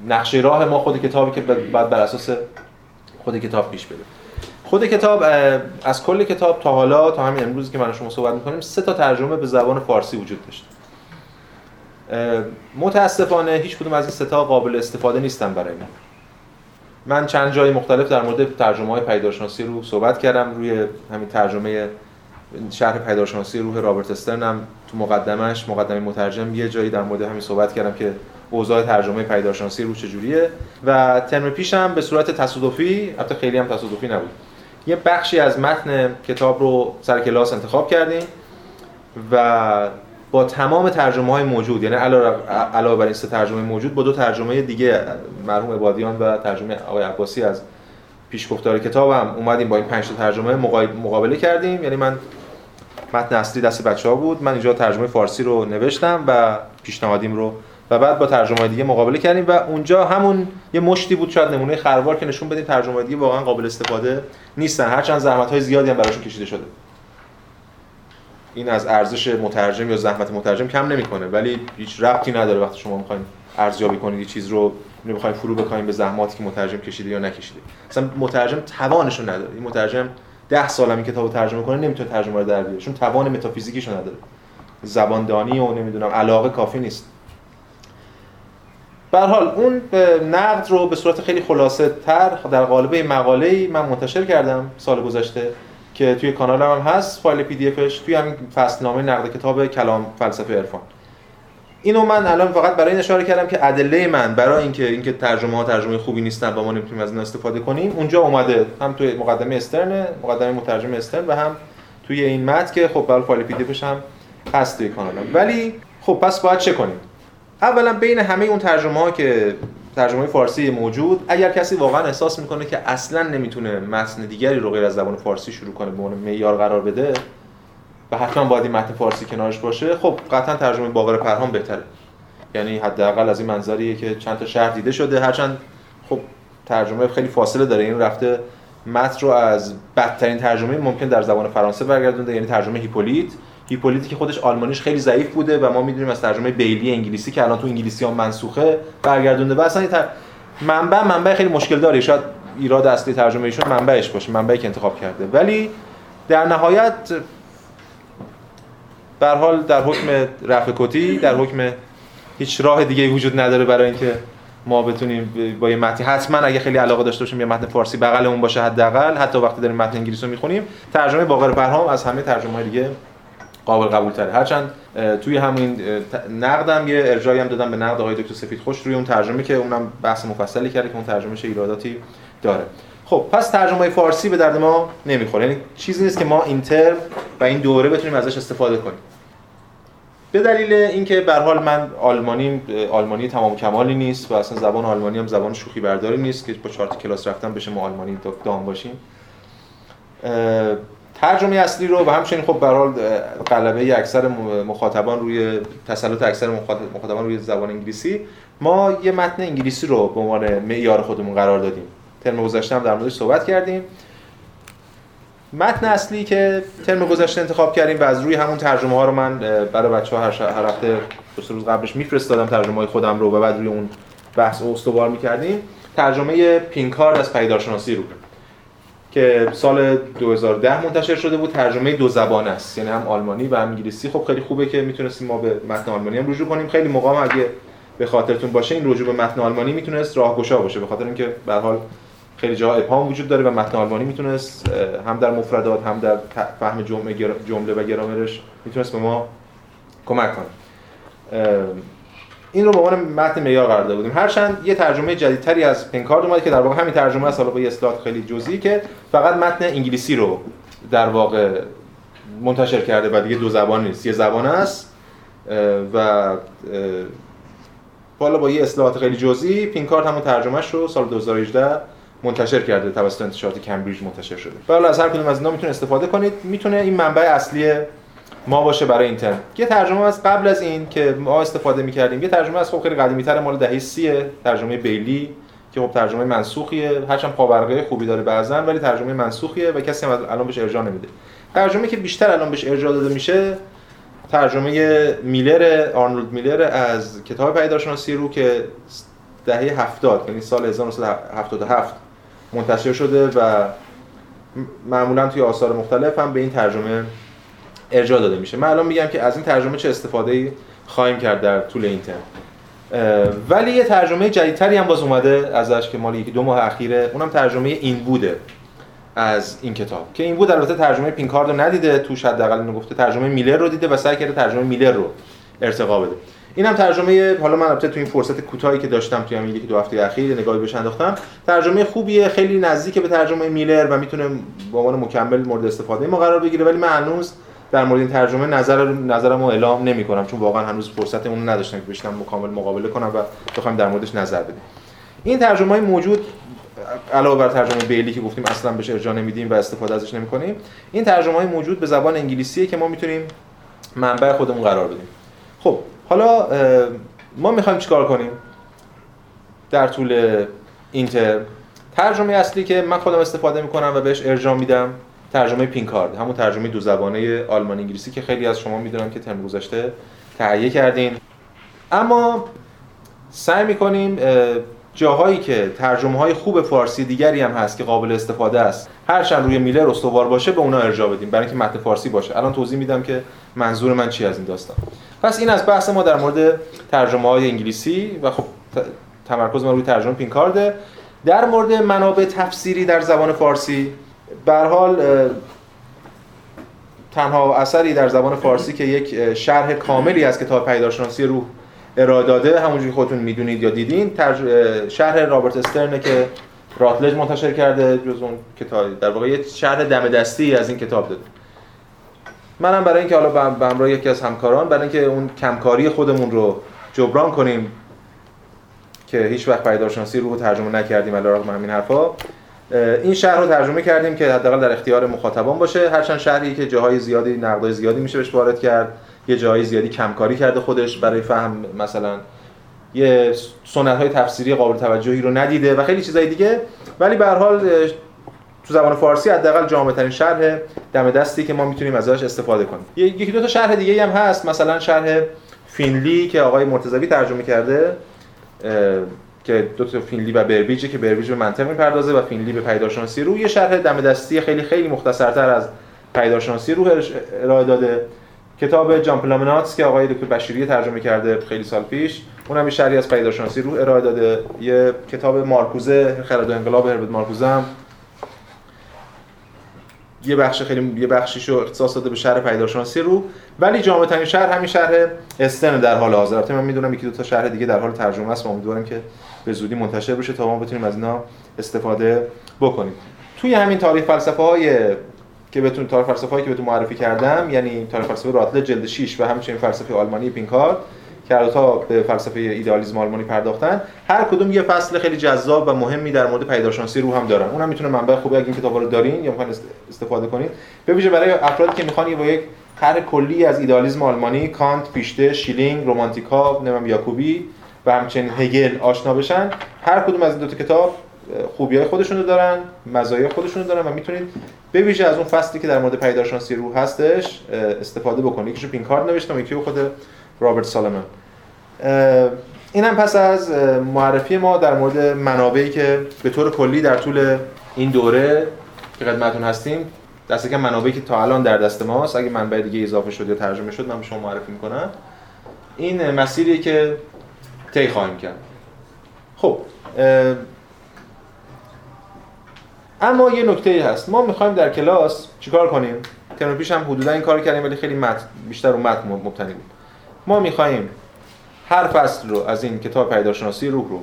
نقشه راه ما خود کتابی که بعد بر اساس خود کتاب پیش بده خود کتاب از کل کتاب تا حالا تا همین امروزی که من شما صحبت می‌کنیم سه تا ترجمه به زبان فارسی وجود داشت. متاسفانه هیچ کدوم از این سه تا قابل استفاده نیستن برای من من چند جای مختلف در مورد ترجمه های پیدارشناسی رو صحبت کردم. روی همین ترجمه شرح پیدارشناسی روح رابرت استرن هم تو مقدمش مقدمه مترجم یه جایی در مورد همین صحبت کردم که اوضاع ترجمه پیدارشناسی رو چجوریه. و ترم پیشم به صورت تصادفی البته خیلی هم تصادفی نبود. یه بخشی از متن کتاب رو سر کلاس انتخاب کردیم و با تمام ترجمه های موجود یعنی علاوه بر این سه ترجمه موجود با دو ترجمه دیگه مرحوم عبادیان و ترجمه آقای عباسی از پیشگفتار کتابم اومدیم با این پنج ترجمه مقابله کردیم. یعنی من متن اصلی دست بچه ها بود. من اینجا ترجمه فارسی رو نوشتم و پیشنهادیم رو و بعد با ترجمه دیگه مقابله کردیم و اونجا همون یه مشتی بود شاید نمونه خروار که نشون بدیم ترجمه دیگه واقعا قابل استفاده نیستن. هرچند زحمت های زیادی هم براشون کشیده شده. این از ارزش مترجم یا زحمت مترجم کم نمی‌کنه ولی هیچ ربطی نداره وقتی شما می‌خواین ارزیابی کنید یه چیز رو می‌خواین فرو بکنید به زحماتی که مترجم کشیده یا نکشیده. مثلا مترجم توانش رو نداره. این مترجم 10 سال این کتابو ترجمه کنه نمی‌تونه ترجمه رو در بیاره. چون توان متافیزیکیش رو نداره زباندانی و نمی‌دونم علاقه کافی نیست. به حال اون نقد رو به صورت خیلی خلاصه تر در قالب مقاله من منتشر کردم سال گذشته که توی کانالم هم هست فایل پی دی افش توی همین فصلنامه نقد کتاب کلام فلسفه عرفان. اینو من الان فقط برای این اشاره کردم که ادله من برای اینکه اینکه ترجمه ها ترجمه خوبی نیستن و ما نمی‌تونیم از این استفاده کنیم اونجا اومده هم توی مقدمه استرن مقدمه مترجم استرن و هم توی این متن که خب برای فایل پی دی افش هم هست توی کانالم ولی خب پس باید چه کنیم؟ اولا بین همه اون ترجمه ها که ترجمه فارسی موجود اگر کسی واقعا احساس می‌کنه که اصلا نمی‌تونه متن دیگری رو غیر از زبان فارسی شروع کنه به عنوان معیار قرار بده و حتما باید این متن فارسی کنارش باشه خب قطعا ترجمه باقر پرهام بهتره. یعنی حداقل از این منظریه که چند تا شهر دیده شده هرچند خب ترجمه خیلی فاصله داره. این رفته متن رو از بدترین ترجمه ممکن در زبان فرانسه برگردونده یعنی ترجمه هیپولیت. هیپولیتی که خودش آلمانیش خیلی ضعیف بوده و ما می‌دونیم از ترجمه بیلی انگلیسی که الان تو انگلیسی هم منسوخه برگردونده. و اصلا تر... منبع منبع خیلی مشکل داره. شاید ایراد اصلی ترجمه ایشون منبعش باشه منبعی که انتخاب کرده. ولی در نهایت در حال در حکم رفع در حکم هیچ راه دیگه وجود نداره برای اینکه ما بتونیم با یه متن حتما اگه خیلی علاقه داشته باشیم یه متن فارسی بغلمون باشه حداقل حتی وقتی داریم متن انگلیسی رو می‌خونیم. ترجمه باقر پرهام از همه ترجمه های دیگه قابل قبول تره هرچند توی همین نقدم یه ارجایی هم دادم به نقد آقای دکتر سفید خوش روی اون ترجمه که اونم بحث مفصلی کرده که اون ترجمهش ایراداتی داره. خب پس ترجمه فارسی به درد ما نمی‌خوره. یعنی چیزی نیست که ما این ترم و این دوره بتونیم ازش استفاده کنیم. به دلیل اینکه به حال من آلمانی آلمانی تمام کمالی نیست و اصلا زبان آلمانی هم زبان شوخی برداری نیست که با چارت کلاس رفتن بشه ما آلمانی دام باشیم. ترجمه اصلی رو و همچنین خب به حال اکثر مخاطبان روی تسلط اکثر مخاطبان روی زبان انگلیسی. ما یه متن انگلیسی رو به عنوان معیار خودمون قرار دادیم. ترم گذشته هم در موردش صحبت کردیم. متن اصلی که ترم گذشته انتخاب کردیم و از روی همون ترجمه ها رو من برای بچه ها هر, هر هفته دو روز قبلش میفرستادم ترجمه های خودم رو و بعد روی اون بحث استوار می‌کردیم. ترجمه پینکارد از پیدارشناسی رو. که سال 2010 منتشر شده بود ترجمه دو زبانه است. یعنی هم آلمانی و هم انگلیسی. خب خیلی خوبه که می‌تونستیم ما به متن آلمانی هم رجوع کنیم. خیلی موقع اگه به خاطرتون باشه این رجوع به متن آلمانی می‌تونست راهگشا باشه. به خاطر اینکه به حال خیلی جا ابهام وجود داره و متن آلمانی می‌تونست هم در مفردات هم در فهم جمله و گرامرش می‌تونست به ما کمک کنه. این رو به عنوان متن معیار قرار داده بودیم هرچند یه ترجمه جدیدتری از پنکارد اومد که در واقع همین ترجمه است حالا با یه اصلاحات خیلی جزئی که فقط متن انگلیسی رو در واقع منتشر کرده و دیگه دو زبان نیست یه زبان است و حالا با یه اصلاحات خیلی جزئی پینکارد همون ترجمهش رو سال 2018 منتشر کرده توسط انتشارات کمبریج منتشر شده. حالا از هر کدوم از اینا می‌تونه استفاده کنید. می‌تونه این منبع اصلی ما باشه برای این یه ترجمه از قبل از این که ما استفاده می‌کردیم. یه ترجمه از خب خیلی قدیمی‌تر مال دهه 30 ترجمه بیلی که خب ترجمه منسوخیه. هرچند پاورقه خوبی داره بعضن ولی ترجمه منسوخیه و کسی هم الان بهش ارجاع نمیده. ترجمه که بیشتر الان بهش ارجاع داده میشه ترجمه میلر آرنولد میلر از کتاب پیداشناسی رو که دهه 70 یعنی سال 1977 منتشر شده و معمولا توی آثار مختلف هم به این ترجمه ارجاع داده میشه. من الان میگم که از این ترجمه چه استفاده ای خواهیم کرد در طول این ترم. ولی یه ترجمه جدیدتری هم باز اومده ازش که مال یکی دو ماه اخیره. اونم ترجمه این بوده از این کتاب. که این بود البته ترجمه پینکارد رو ندیده توش حداقل اینو گفته ترجمه میلر رو دیده و سعی کرده ترجمه میلر رو ارتقا بده. اینم ترجمه حالا من البته تو این فرصت کوتاهی که داشتم توی همین یکی دو هفته اخیر نگاهی بهش انداختم ترجمه خوبیه خیلی نزدیک به ترجمه میلر و می‌تونه به عنوان مکمل مورد استفاده ما قرار بگیره ولی من هنوز در مورد این ترجمه نظر نظرمو اعلام نمی کنم چون واقعا هنوز فرصت اون نداشتم که بشنم مکمل مقابله کنم و بخوایم در موردش نظر بدیم. این ترجمه های موجود علاوه بر ترجمه بیلی که گفتیم اصلا بهش ارجاع نمیدیم و استفاده ازش نمی کنیم این ترجمه های موجود به زبان انگلیسیه که ما می‌تونیم منبع خودمون قرار بدیم. خب حالا ما می‌خوایم چیکار کنیم در طول این ترم ترجمه اصلی که من خودم استفاده می‌کنم و بهش ارجاع میدم ترجمه پینکارد همون ترجمه دو زبانه آلمان انگلیسی که خیلی از شما می‌دونم که ترم گذشته تهیه کردین. اما سعی می‌کنیم جاهایی که ترجمه های خوب فارسی دیگری هم هست که قابل استفاده است هرچند روی میلر استوار باشه به اونا ارجاع بدیم. برای اینکه متن فارسی باشه. الان توضیح میدم که منظور من چی از این داستان. پس این از بحث ما در مورد ترجمه های انگلیسی و خب تمرکز ما روی ترجمه پینکارده در مورد منابع تفسیری در زبان فارسی به حال تنها اثری در زبان فارسی که یک شرح کاملی از کتاب پیداشناسی روح ارائه داده همونجوری خودتون می‌دونید یا دیدین شرح رابرت استرنه که راتلج منتشر کرده جز اون کتاب در واقع یه شرح دم دستی از این کتاب داده. منم برای اینکه حالا به همراه یکی از همکاران برای اینکه اون کمکاری خودمون رو جبران کنیم که هیچ وقت پیداشناسی رو ترجمه نکردیم علیرغم همین حرفا این شهر رو ترجمه کردیم که حداقل در اختیار مخاطبان باشه. هرچند شهری که جاهای زیادی نقدای زیادی میشه بهش وارد کرد یه جایی زیادی کمکاری کرده خودش برای فهم مثلا یه سنت های تفسیری قابل توجهی رو ندیده و خیلی چیزای دیگه. ولی به هر حال تو زبان فارسی حداقل جامع ترین شرح دم دستی که ما می‌تونیم ازش استفاده کنیم. یکی دو تا شرح دیگه هم هست. مثلا شرح فینلی که آقای مرتضوی ترجمه کرده. که دو تا فینلی و بربیجه که بربیج به منطق می‌پردازه و فینلی به پیداشناسی روح یه شرح دم دستی خیلی خیلی مختصرتر از پیداشناسی روح ارائه داده. کتاب جان پلامناتس که آقای دکتر بشیری ترجمه کرده خیلی سال پیش اونم یه شرحی از پیداشناسی روح ارائه داده. یه کتاب مارکوزه خرد و انقلاب هربرت مارکوزه هم. یه بخش خیلی یه بخشیشو اختصاص داده به شهر پیداشناسی رو ولی جامع ترین شهر همین شهر استن در حال حاضر. البته من می‌دونم یکی دو تا شهر دیگه در حال ترجمه است. و امیدوارم که به زودی منتشر بشه تا ما بتونیم از اینا استفاده بکنیم. توی همین تاریخ فلسفه های که بهتون تاریخ فلسفه که بهتون معرفی کردم یعنی تاریخ فلسفه راتل جلد 6 و همچنین فلسفه آلمانی پینکارد که تا به فلسفه ایدئالیسم آلمانی پرداختن هر کدوم یه فصل خیلی جذاب و مهمی در مورد پیداشناسی روح هم دارن. اونم می‌تونه منبع خوبی اگه این کتابا رو دارین یا می‌خواین استفاده کنین. به ویژه برای افرادی که می‌خوان با یک طرح کلی از ایدئالیسم آلمانی کانت فیشته شلینگ رومانتیکا نمی‌دونم یاکوبی و همچنین هگل آشنا بشن هر کدوم از این دو تا کتاب خوبی های خودشون رو دارن مزایای خودشون رو دارن و می‌تونید به ویژه از اون فصلی که در مورد پدیدارشناسی روح هستش استفاده بکنید. یکیشو پینکارد نوشتم یکی خود رابرت سالمن. این هم پس از معرفی ما در مورد منابعی که به طور کلی در طول این دوره که خدمتتون هستیم دست کم منابعی که تا الان در دست ماست. اگه منبع دیگه اضافه شد یا ترجمه شد من به شما معرفی می‌کنم. این مسیری که طی خواهیم کرد. خب اما یه نکته هست. ما می‌خوایم در کلاس چیکار کنیم؟ ترم پیش هم حدودا این کار کردیم ولی خیلی مت بیشتر رو متن مبتنی بود. ما می‌خوایم هر فصل رو از این کتاب پیداشناسی روح رو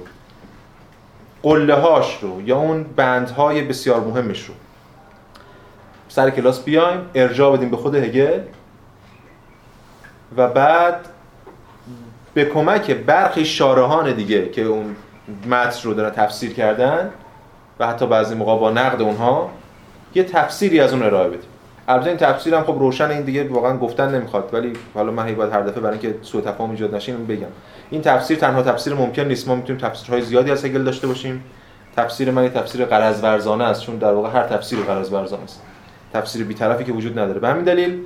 قله هاش رو یا اون بندهای بسیار مهمش رو سر کلاس بیایم ارجاع بدیم به خود هگل و بعد به کمک برخی شارهان دیگه که اون متن رو دارن تفسیر کردن و حتی بعضی موقع با نقد اونها یه تفسیری از اون ارائه بدیم. البته این تفسیر هم خب روشن این دیگه واقعا گفتن نمی‌خواد. ولی حالا من باید هر دفعه برای اینکه سوء تفاهم ایجاد نشه بگم. این تفسیر تنها تفسیر ممکن نیست. ما می‌تونیم تفسیرهای زیادی از هگل داشته باشیم. تفسیر من یه تفسیر قرض ورزانه است چون در واقع هر تفسیر قرض ورزانه است. تفسیر بی‌طرفی که وجود نداره. به همین دلیل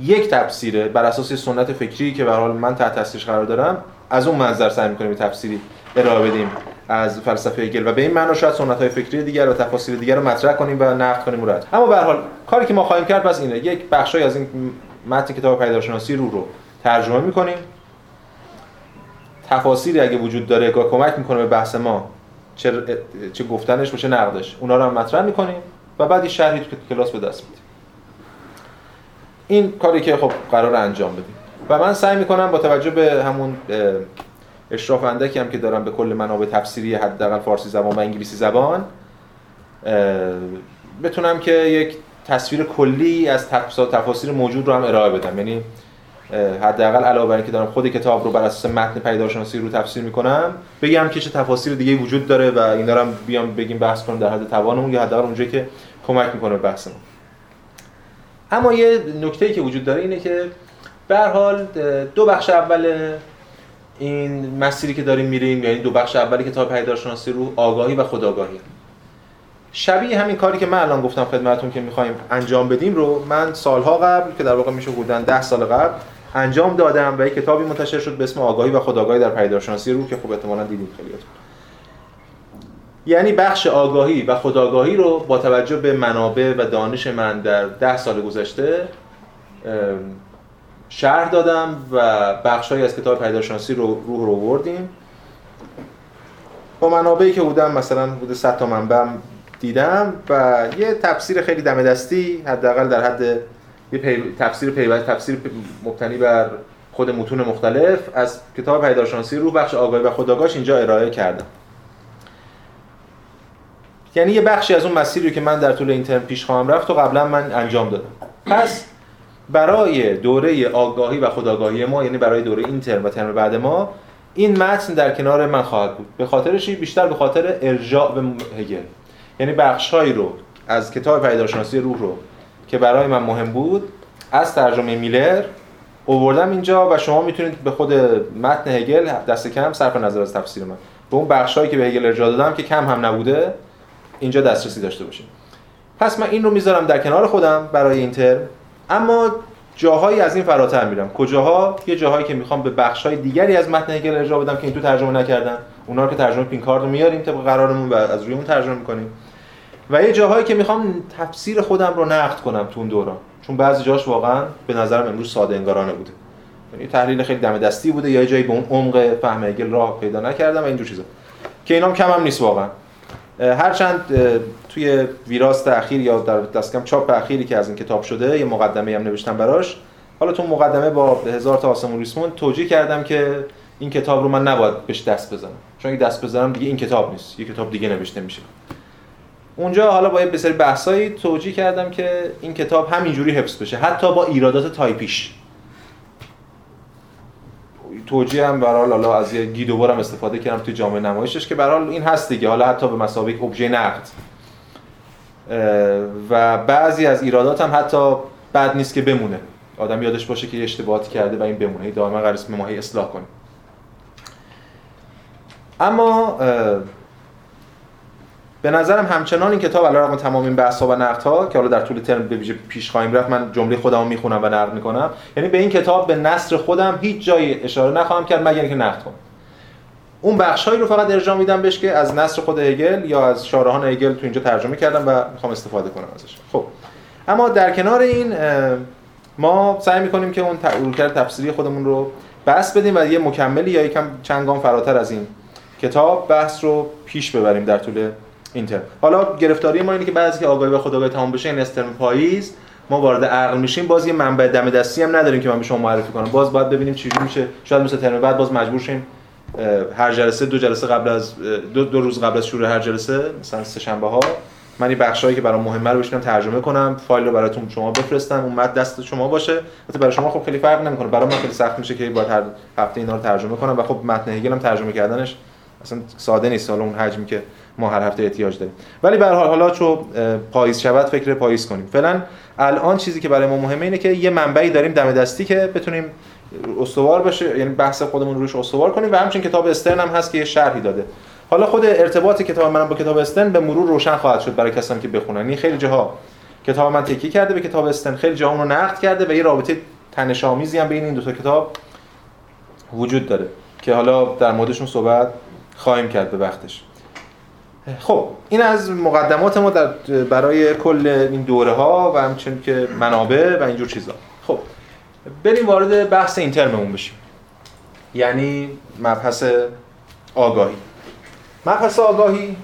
یک تفسیره بر اساس سنت فکری که به حال من تحت تاثیرش قرار دارم از اون منظر سعی می‌کنیم تفسیری ارائه بدیم از فلسفه هگل و به این معنا شاید سنت های فکری دیگر و تفاسیر دیگر رو مطرح کنیم و نقد کنیم مراد اما به حال کاری که ما خواهیم کرد پس اینه یک بخشی از این متن کتاب پیداشناسی رو رو ترجمه می‌کنیم. تفاسیری اگه وجود داره که کمک می‌کنه به بحث ما چه چه گفتنش و چه نقدش اونا رو هم مطرح می‌کنیم و بعد این شرحی تو کلاس به دست این کاری که خب قرار انجام بدیم. و من سعی می‌کنم با توجه به همون اشراف اندکی هم که دارم به کل منابع تفسیری حداقل فارسی زبان و انگلیسی زبان بتونم که یک تصویر کلی از تفاسیر موجود رو هم ارائه بدم. یعنی حداقل علاوه بر اینکه دارم خود کتاب رو بر اساس متن پیداشناسی رو تفسیر می‌کنم بگم که چه تفاسیر دیگه وجود داره و اینا رو هم بیام بگیم بحث کنیم در حد توانمون یا حداقل اونجایی که کمک می‌کنه بحثمون اما یه نکته که وجود داره اینه که به حال دو بخش اول این مسیری که داریم میریم یعنی دو بخش اولی کتاب پیدارشناسی رو آگاهی و خودآگاهی. شبیه همین کاری که من الان گفتم خدمتتون که می‌خوایم انجام بدیم رو من سالها قبل که در واقع میشه بودن ده سال قبل انجام دادم و یک کتابی منتشر شد به اسم آگاهی و خداگاهی در پدیدارشناسی روح که خب احتمالاً دیدید خیلیاتون یعنی بخش آگاهی و خداگاهی رو با توجه به منابع و دانش من در ده سال گذشته شرح دادم و بخشهایی از کتاب پیداشناسی رو روح رو وردیم با منابعی که بودم مثلا بوده 100 تا منبع دیدم و یه تفسیر خیلی دم دستی حداقل در حد یه پی... تفسیر پیوست تفسیر مبتنی بر خود متون مختلف از کتاب پیداشناسی روح بخش آگاهی و خداگاهش اینجا ارائه کردم. یعنی یه بخشی از اون مسیری که من در طول این ترم پیش خواهم رفت و قبلا من انجام دادم. پس برای دوره آگاهی و خداگاهی ما یعنی برای دوره این ترم و ترم بعد ما این متن در کنار من خواهد بود. به خاطرش بیشتر به خاطر ارجاع به هگل. یعنی بخشهایی رو از کتاب پیداشناسی روح رو که برای من مهم بود از ترجمه میلر اووردم اینجا و شما می‌تونید به خود متن هگل دست کم صرف نظر از تفسیر من. به اون بخشهایی که به هگل ارجاع دادم که کم هم نبوده اینجا دسترسی داشته باشیم. پس من این رو می‌ذارم در کنار خودم برای این ترم اما جاهایی از این فراتر میرم. کجاها؟ یه جاهایی که می‌خوام به بخشهای دیگری از متن هگل ارجاع بدم که این تو ترجمه نکردم اونا رو که ترجمه پینکارد رو میاریم طبق قرارمون و از روی اون ترجمه می‌کنیم. و یه جاهایی که می‌خوام تفسیر خودم رو نقد کنم تو اون دوران. چون بعضی جاش واقعا به نظرم امروز ساده انگارانه بوده. یعنی تحلیل خیلی دم دستی بوده. یا جایی به اون عمق فهم هگل راه پیدا نکردم و اینجور چیزا. که اینام کم هم نیست واقعا. هرچند توی ویراست اخیر یا در دستکم چاپ اخیری که از این کتاب شده یه مقدمه هم نوشتم براش. حالا تو مقدمه با هزار تا آسمون ریسمون توجیه کردم که این کتاب رو من نباید بهش دست بزنم. چون اگه دست بزنم دیگه این کتاب نیست یه کتاب دیگه نوشته میشه. اونجا حالا با یه بسیاری بحثایی توجیه کردم که این کتاب همینجوری حفظ بشه حتی با ایرادات تایپیش. توجیه هم برحال حالا از یه گید و استفاده کردم توی جامعه نمایشش که برحال این هست دیگه حالا حتی به مسابقه ابژه نقد. و بعضی از ایرادات هم حتی بد نیست که بمونه. آدم یادش باشه که یه اشتباهاتی کرده و این بمونه. دائما قرار ماهی اصلاح کنیم اما به نظرم همچنان این کتاب علیرغم تمام این بحث ها و نقد ها که حالا در طول ترم به ویژه پیش خواهیم رفت من جمله خودم می‌خونم و نقد می‌کنم. یعنی به این کتاب به نصر خودم هیچ جای اشاره نخواهم کرد مگر اینکه نقد کنم. اون بخشهایی رو فقط ارجاع میدم بهش که از نصر خود هگل یا از شارحان هگل تو اینجا ترجمه کردم و می‌خوام استفاده کنم ازش. خب. اما در کنار این ما سعی می‌کنیم که اون رویکرد تفسیری خودمون رو بس بدیم و یه مکملی یا یکم چند گام فراتر از این کتاب بحث رو پیش ببریم در طول اینتر. حالا گرفتاری ما اینه که بعضی که آگاهی به خدا تمام بشه این استرم پاییز ما وارد عقل میشیم باز یه منبع دم دستی هم نداریم که من به شما معرفی کنم. باز باید ببینیم چجوری میشه. شاید مثل ترم بعد باز مجبور شیم هر جلسه دو جلسه قبل از دو, دو روز قبل از شروع هر جلسه مثلا سه شنبه ها. من این بخشایی که برام مهمه رو بشینم ترجمه کنم فایل رو براتون شما بفرستم اون متن دست شما باشه. البته برای شما خب خیلی فرق نمی‌کنه. برای من خیلی سخت میشه که باید هر هفته اینا رو ترجمه کنم و خب متن هگل هم ترجمه کردنش اصلا ساده نیست. حالا اون حجمی که ما هر هفته احتیاج داریم. ولی به حال حالا چون پاییز شود فکر پاییز کنیم. فعلا الان چیزی که برای ما مهمه اینه که یه منبعی داریم دم دستی که بتونیم استوار باشه یعنی بحث خودمون روش استوار کنیم و همچنین کتاب استرن هم هست که یه شرحی داده. حالا خود ارتباط کتاب من با کتاب استرن به مرور روشن خواهد شد برای کسانی که بخونن. این خیلی جاها کتاب من تکیه کرده به کتاب استرن خیلی جاها رو نقد کرده و یه رابطه تنش آمیزی هم بین این دو تا کتاب وجود داره که حالا در موردشون صحبت خواهیم کرد به وقتش. خب این از مقدمات ما در برای کل این دوره ها و همچنین که منابع و اینجور چیزا. خب بریم وارد بحث این ترممون بشیم. یعنی مبحث آگاهی. مبحث آگاهی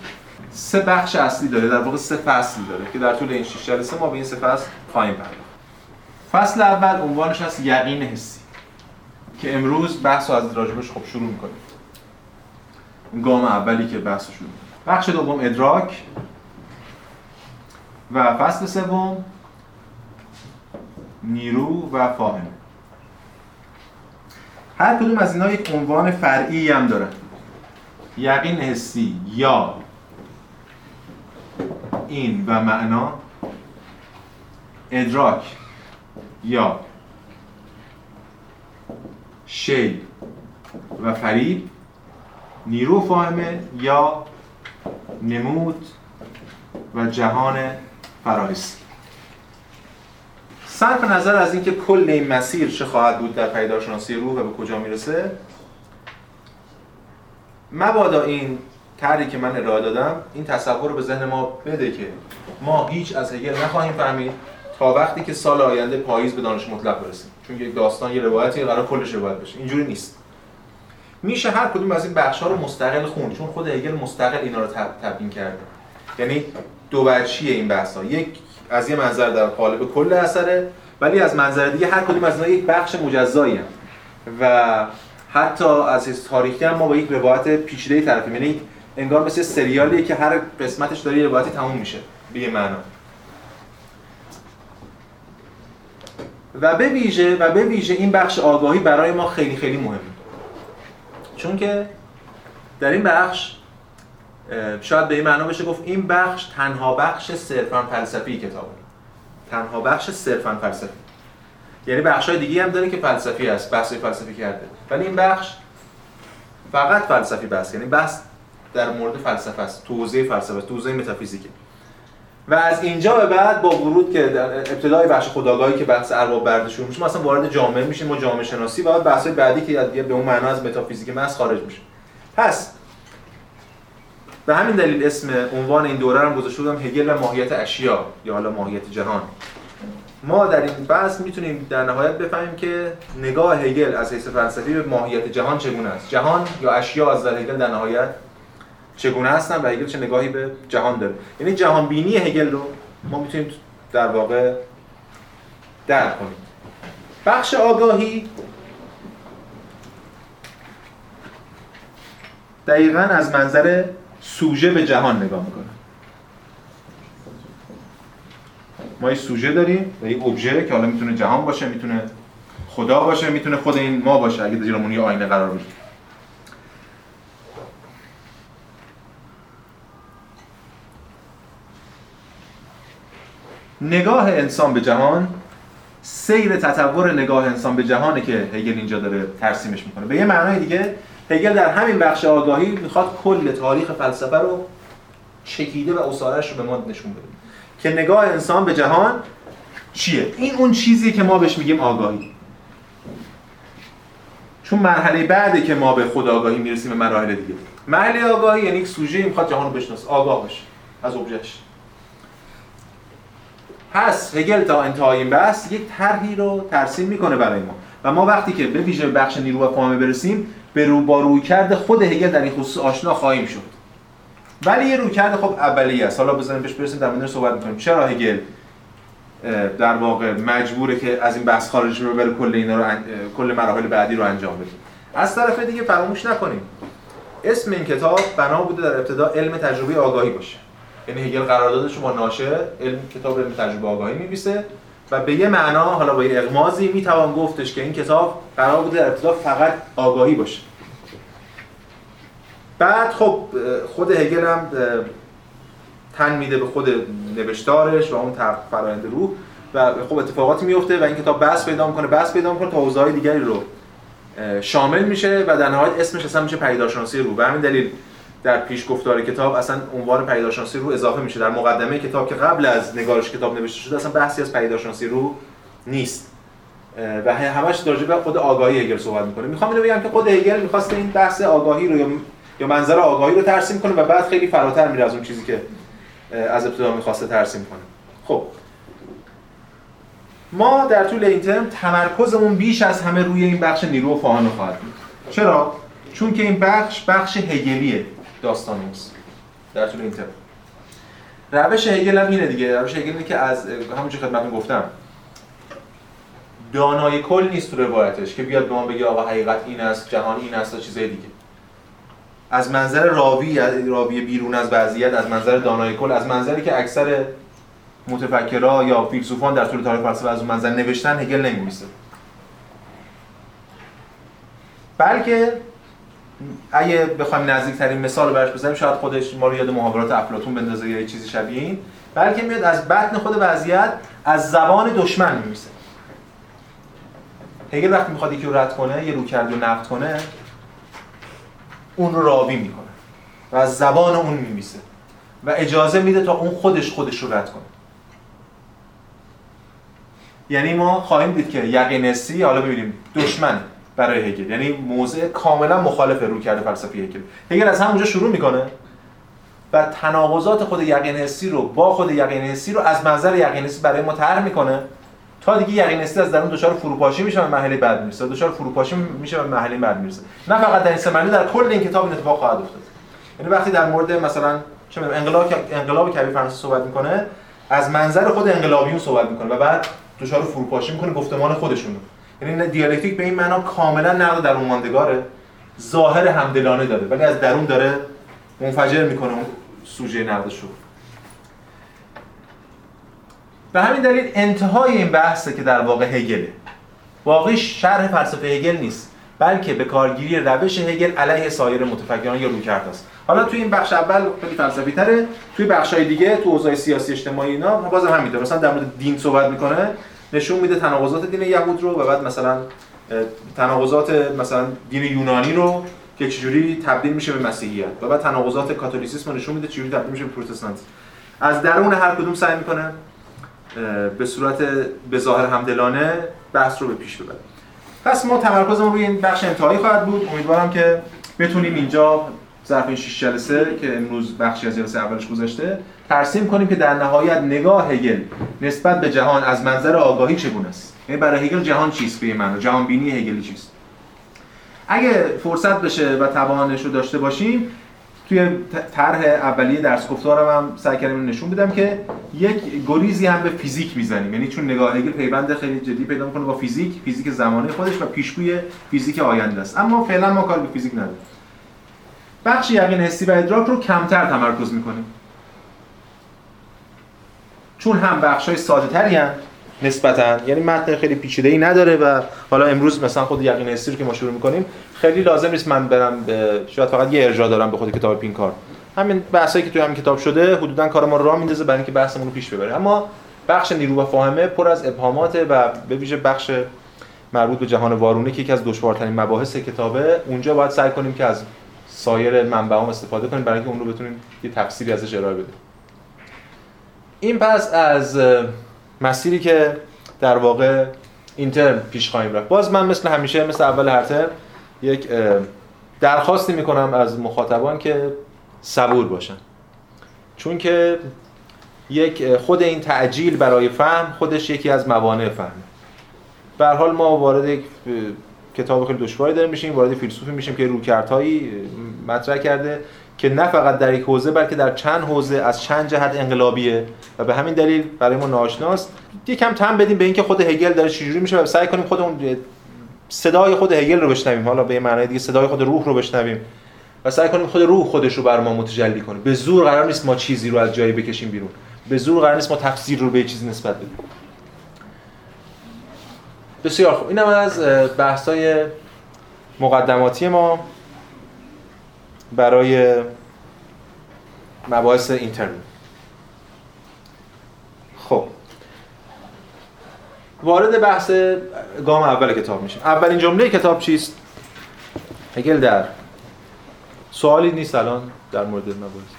سه بخش اصلی داره در واقع سه فصل داره که در طول این شش جلسه ما به این سه فصل خواهیم پرداخت. فصل اول عنوانش هست یقین حسی که امروز بحث رو از راجبش خب شروع می‌کنیم. گام اولی که بحث شروع بخش دوم ادراک و فصل سوم نیرو و فاهمه هر کدوم از اینها یک عنوان فرعی هم داره. یقین حسی یا. این و معنا. ادراک یا. شی و فریب. نیرو فاهمه یا. نمود و جهان فراحسی صرف نظر از اینکه کل این مسیر چه خواهد بود در پیدارشناسی روح و به کجا می‌رسه مبادا این طرحی که من ارائه دادم این تصور رو به ذهن ما بده که ما هیچ از هگل نخواهیم فهمید تا وقتی که سال آینده پاییز به دانش مطلق برسیم. چون یک داستان یه روایتی قرار کلش روایت بشه. اینجوری نیست. میشه هر کدوم از این بخش ها رو مستقل خون چون خود هگل مستقل اینا رو تبیین کرده. یعنی دو بچیه این بحث ها یک از یه منظر در قالب کل اثره ولی از منظر دیگه هر کدوم از اینا یک بخش مجزایی و حتی از تاریخی هم ما با یک روایت پیچیده طرفیم. یعنی انگار مثل سریالیه که هر قسمتش داره یه روایتی تموم میشه. به یه معنا. و به ویژه و به ویژه این بخش آگاهی برای ما خیلی خیلی مهمه. چون که در این بخش شاید به این معنا بشه گفت این بخش تنها بخش صرفا فلسفی کتابه تنها بخش صرفا فلسفی. یعنی بخش های دیگه هم داره که فلسفی است بحث فلسفی کرده. ولی این بخش فقط فلسفی بحث یعنی بحث در مورد فلسفه است توضیح فلسفه توضیح متافیزیکه. و از اینجا به بعد با ورود که در ابتدای بخش خداگاهی که بحث ارباب برده شروع میشه مثلا وارد جامعه میشیم ما جامعه شناسی و بعد بحث بعدی که به اون معنا از متافیزیک محض خارج میشه. پس به همین دلیل اسم عنوان این دوره رو گذاشته بودم هگل و ماهیت اشیا یا حالا ماهیت جهان. ما در این بحث می‌تونیم در نهایت بفهمیم که نگاه هگل از حیث فلسفی به ماهیت جهان چگونه است؟ جهان یا اشیا از در هگل در نهایت چگونه هستن و هگل چه نگاهی به جهان داره. یعنی جهان بینی هگل رو ما می‌تونیم در واقع درک کنیم. بخش آگاهی دقیقا از منظر سوژه به جهان نگاه می‌کنه. ما یه سوژه داریم و یه ابژه که حالا می‌تونه جهان باشه می‌تونه خدا باشه می‌تونه خود این ما باشه اگه زیرمون یه آینه قرار بگیره. نگاه انسان به جهان سیر تطور نگاه انسان به جهانه که هگل اینجا داره ترسیمش می‌کنه. به یه معنای دیگه هگل در همین بخش آگاهی می‌خواد کل تاریخ فلسفه رو چکیده و اصارش رو به ما نشون بده. که نگاه انسان به جهان چیه؟ این اون چیزی که ما بهش میگیم آگاهی. چون مرحله بعده که ما به خود آگاهی می‌رسیم به مراحل دیگه. مرحله آگاهی یعنی یک سوژه می‌خواد جهان رو بشناسه. آگاه باشه از ابژهش پس هگل تا انتهای این بحث یک طرحی رو ترسیم می‌کنه برای ما. و ما وقتی که به ویژه بخش نیرو و فهمه برسیم به رو با رویکرد خود هگل در این خصوص آشنا خواهیم شد. ولی یه رویکرد خب اولیه است. حالا بزنیم بهش برسیم در مورد صحبت می‌کنیم. چرا هگل در واقع مجبوره که از این بحث خارج رو بره کل اینا رو کل مراحل بعدی رو انجام بده؟ از طرف دیگه فراموش نکنیم. اسم این کتاب بنا بوده در ابتدا علم تجربه آگاهی باشه. یعنی هگل قراردادش با ناشر علم کتاب علم تجربه آگاهی می‌نویسه و به یه معنا حالا با یه اغمازی می‌توان گفتش که این کتاب قرار بوده در ابتدا فقط آگاهی باشه. بعد خب خود هگل هم تن میده به خود نوشتارش و اون فرایند روح و خب اتفاقاتی میفته و این کتاب بحث پیدا می‌کنه. بحث پیدا می‌کنه تا حوزه‌های دیگری رو شامل میشه و در نهایت اسمش اصلا میشه پیداشناسی روح. به همین دلیل در پیش گفتار کتاب اصلا عنوان پیداشناسی رو اضافه میشه. در مقدمه کتاب که قبل از نگارش کتاب نوشته شده اصلا بحثی از پیداشناسی رو نیست. و همش در به خود آگاهی هگل صحبت می‌کنه. می‌خوام اینو بگم که خود هگل می‌خواست این بحث آگاهی رو یا منظر آگاهی رو ترسیم کنه و بعد خیلی فراتر میره از اون چیزی که از ابتدا می‌خواسته ترسیم کنه. خب. ما در طول این ترم تمرکزمون بیش از همه روی این بخش نیرو و فاهمه خواهد بود. چرا؟ چون که این بخش بخش هگلیه. داستان نیست. در طول این ترم. روش هگل هم اینه دیگه. روش هگل اینه که از همونجور خدمتتون گفتم دانای کل نیست تو روایتش که بیاد به ما بگه آقا حقیقت این است جهان این است و چیزای دیگه. از منظر راوی راوی بیرون از وضعیت از منظر دانای کل از منظری که اکثر متفکرها یا فیلسوفان در طول تاریخ فلسفه از اون منظر نوشتن هگل نمی‌نویسه. بلکه اگه بخوایم نزدیکترین مثال رو براش بزنیم شاید خودش ما رو یاد محاورات افلاطون بندازه یا چیزی شبیه این. بلکه میاد از بطن خود وضعیت از زبان دشمن میمیسه. هگل وقتی می‌خواد یکی رو رد کنه یه روکرد رو نقد کنه اون رو راوی می‌کنه و از زبان اون میمیسه و اجازه میده تا اون خودش خودش رو رد کنه. یعنی ما خواهیم دید که یقینسی حالا ببینیم دشمن برای هگل. یعنی موضع کاملا مخالف رو کرده فلسفی هگل. هگل از همونجا شروع می‌کنه و تناقضات خود یقین حسی رو با خود یقین حسی رو از منظر یقین حسی برای ما طرح می‌کنه تا دیگه یقین حسی از درون دچار فروپاشی میشه و مرحله بعد می‌رسه. دچار فروپاشی میشه و مرحله بعد می‌رسه. نه فقط در این سه در کل این کتاب این اتفاق خواهد افتاد. یعنی وقتی در مورد مثلا چه انقلاب انقلاب کبیر فرانسه صحبت می‌کنه از منظر خود انقلابیون صحبت می‌کنه و بعد دچار فروپاشی می‌کنه گفتمان خودشونو یعنی دیالکتیک به این معنا کاملا نقد در اون ماندگاره ظاهر همدلانه داره ولی از درون داره منفجر می‌کنه اون سوژه نقدش رو به همین دلیل انتهای این بحثه که در واقع هگله. واقعی شرح فلسفه هگل نیست بلکه به کارگیری روش هگل علیه سایر متفکران یا رویکرد است. حالا توی این بخش اول خیلی فلسفی تره توی های دیگه تو اوضاع سیاسی اجتماعی اینا باز همینطور مثلا در مورد دین صحبت می‌کنه. نشون میده تناقضات دین یهود رو و بعد مثلا تناقضات مثلا دین یونانی رو که چجوری تبدیل میشه به مسیحیت. و بعد تناقضات کاتولیسیسم نشون میده چجوری تبدیل میشه به پروتستانت. از درون هر کدوم سعی می‌کنه به صورت به ظاهر همدلانه بحث رو به پیش ببره. پس ما تمرکزمون روی این بخش انتهایی خواهد بود. امیدوارم که بتونیم اینجا ظرف این 6 جلسه که امروز بخشی از جلسه اولش گذشته ترسیم کنیم که در نهایت نگاه هگل نسبت به جهان از منظر آگاهی چگونه است؟ یعنی برای هگل جهان چیست به من جهان بینی هگلی چیست؟ اگه فرصت بشه و توانش رو داشته باشیم توی طرح اولیه درس گفتارم هم سعی کردم نشون بدم که یک گریزی هم به فیزیک می‌زنیم. یعنی چون نگاه هگل پیوند خیلی جدی پیدا می‌کنه با فیزیک فیزیک زمانه خودش و پیشگوی فیزیک آینده است. اما فعلا ما کار به فیزیک نداریم. بخش یقین حسی و ادراک رو کمتر تمرکز می‌کنیم. چون هم بخش های ساده تری نسبتا. یعنی متن خیلی پیچیده ای نداره و حالا امروز مثلا خود یقین حسی رو که ما شروع می‌کنیم خیلی لازم نیست من برم به شاید فقط یه ارجاع دارم به خود کتاب پینکار همین بحثایی که توی همین کتاب شده حدودا کار ما راه میندازه برای اینکه بحثمون رو پیش ببره. اما بخش نیرو و فاهمه پر از ابهامات و به ویژه بخش مربوط به جهان وارونه که یکی از دشوارترین مباحث کتابه اونجا باید سعی کنیم که از سایر منبعام استفاده کنیم برای اینکه اون رو بتونیم یه تفسیری ازش ارائه بدیم. این پس از مسیری که در واقع این ترم پیش خواهیم رفت. باز من مثل همیشه مثل اول هر ترم یک درخواستی می‌کنم از مخاطبان که صبور باشن. چون که یک خود این تعجیل برای فهم خودش یکی از موانع فهم به حال ما وارد یک کتاب خیلی دشواری داریم میشیم وارد فیلسوفی میشیم که روکردهایی مطرح کرده که نه فقط در یک حوزه بلکه در چند حوزه از چند جهت انقلابیه و به همین دلیل برای ما ناشناست یکم تم بدیم به اینکه خود هگل داره چجوری میشه و سعی کنیم خودمون صدای خود هگل رو بشنویم. حالا به معنای دیگه صدای خود روح رو بشنویم و سعی کنیم خود روح خودش رو بر ما متجلی کنه به زور قرار نیست ما چیزی رو از جایی بکشیم بیرون. به زور قرار نیست ما تفسیر رو به چیزی نسبت بدیم. بسیار خوب. اینم از بحث‌های مقدماتی ما برای مباحث اینترنت. خب. وارد بحث گام اول کتاب میشیم. اولین جمله کتاب چیست؟ هگل در. سوالی نیست الان در مورد مباحث.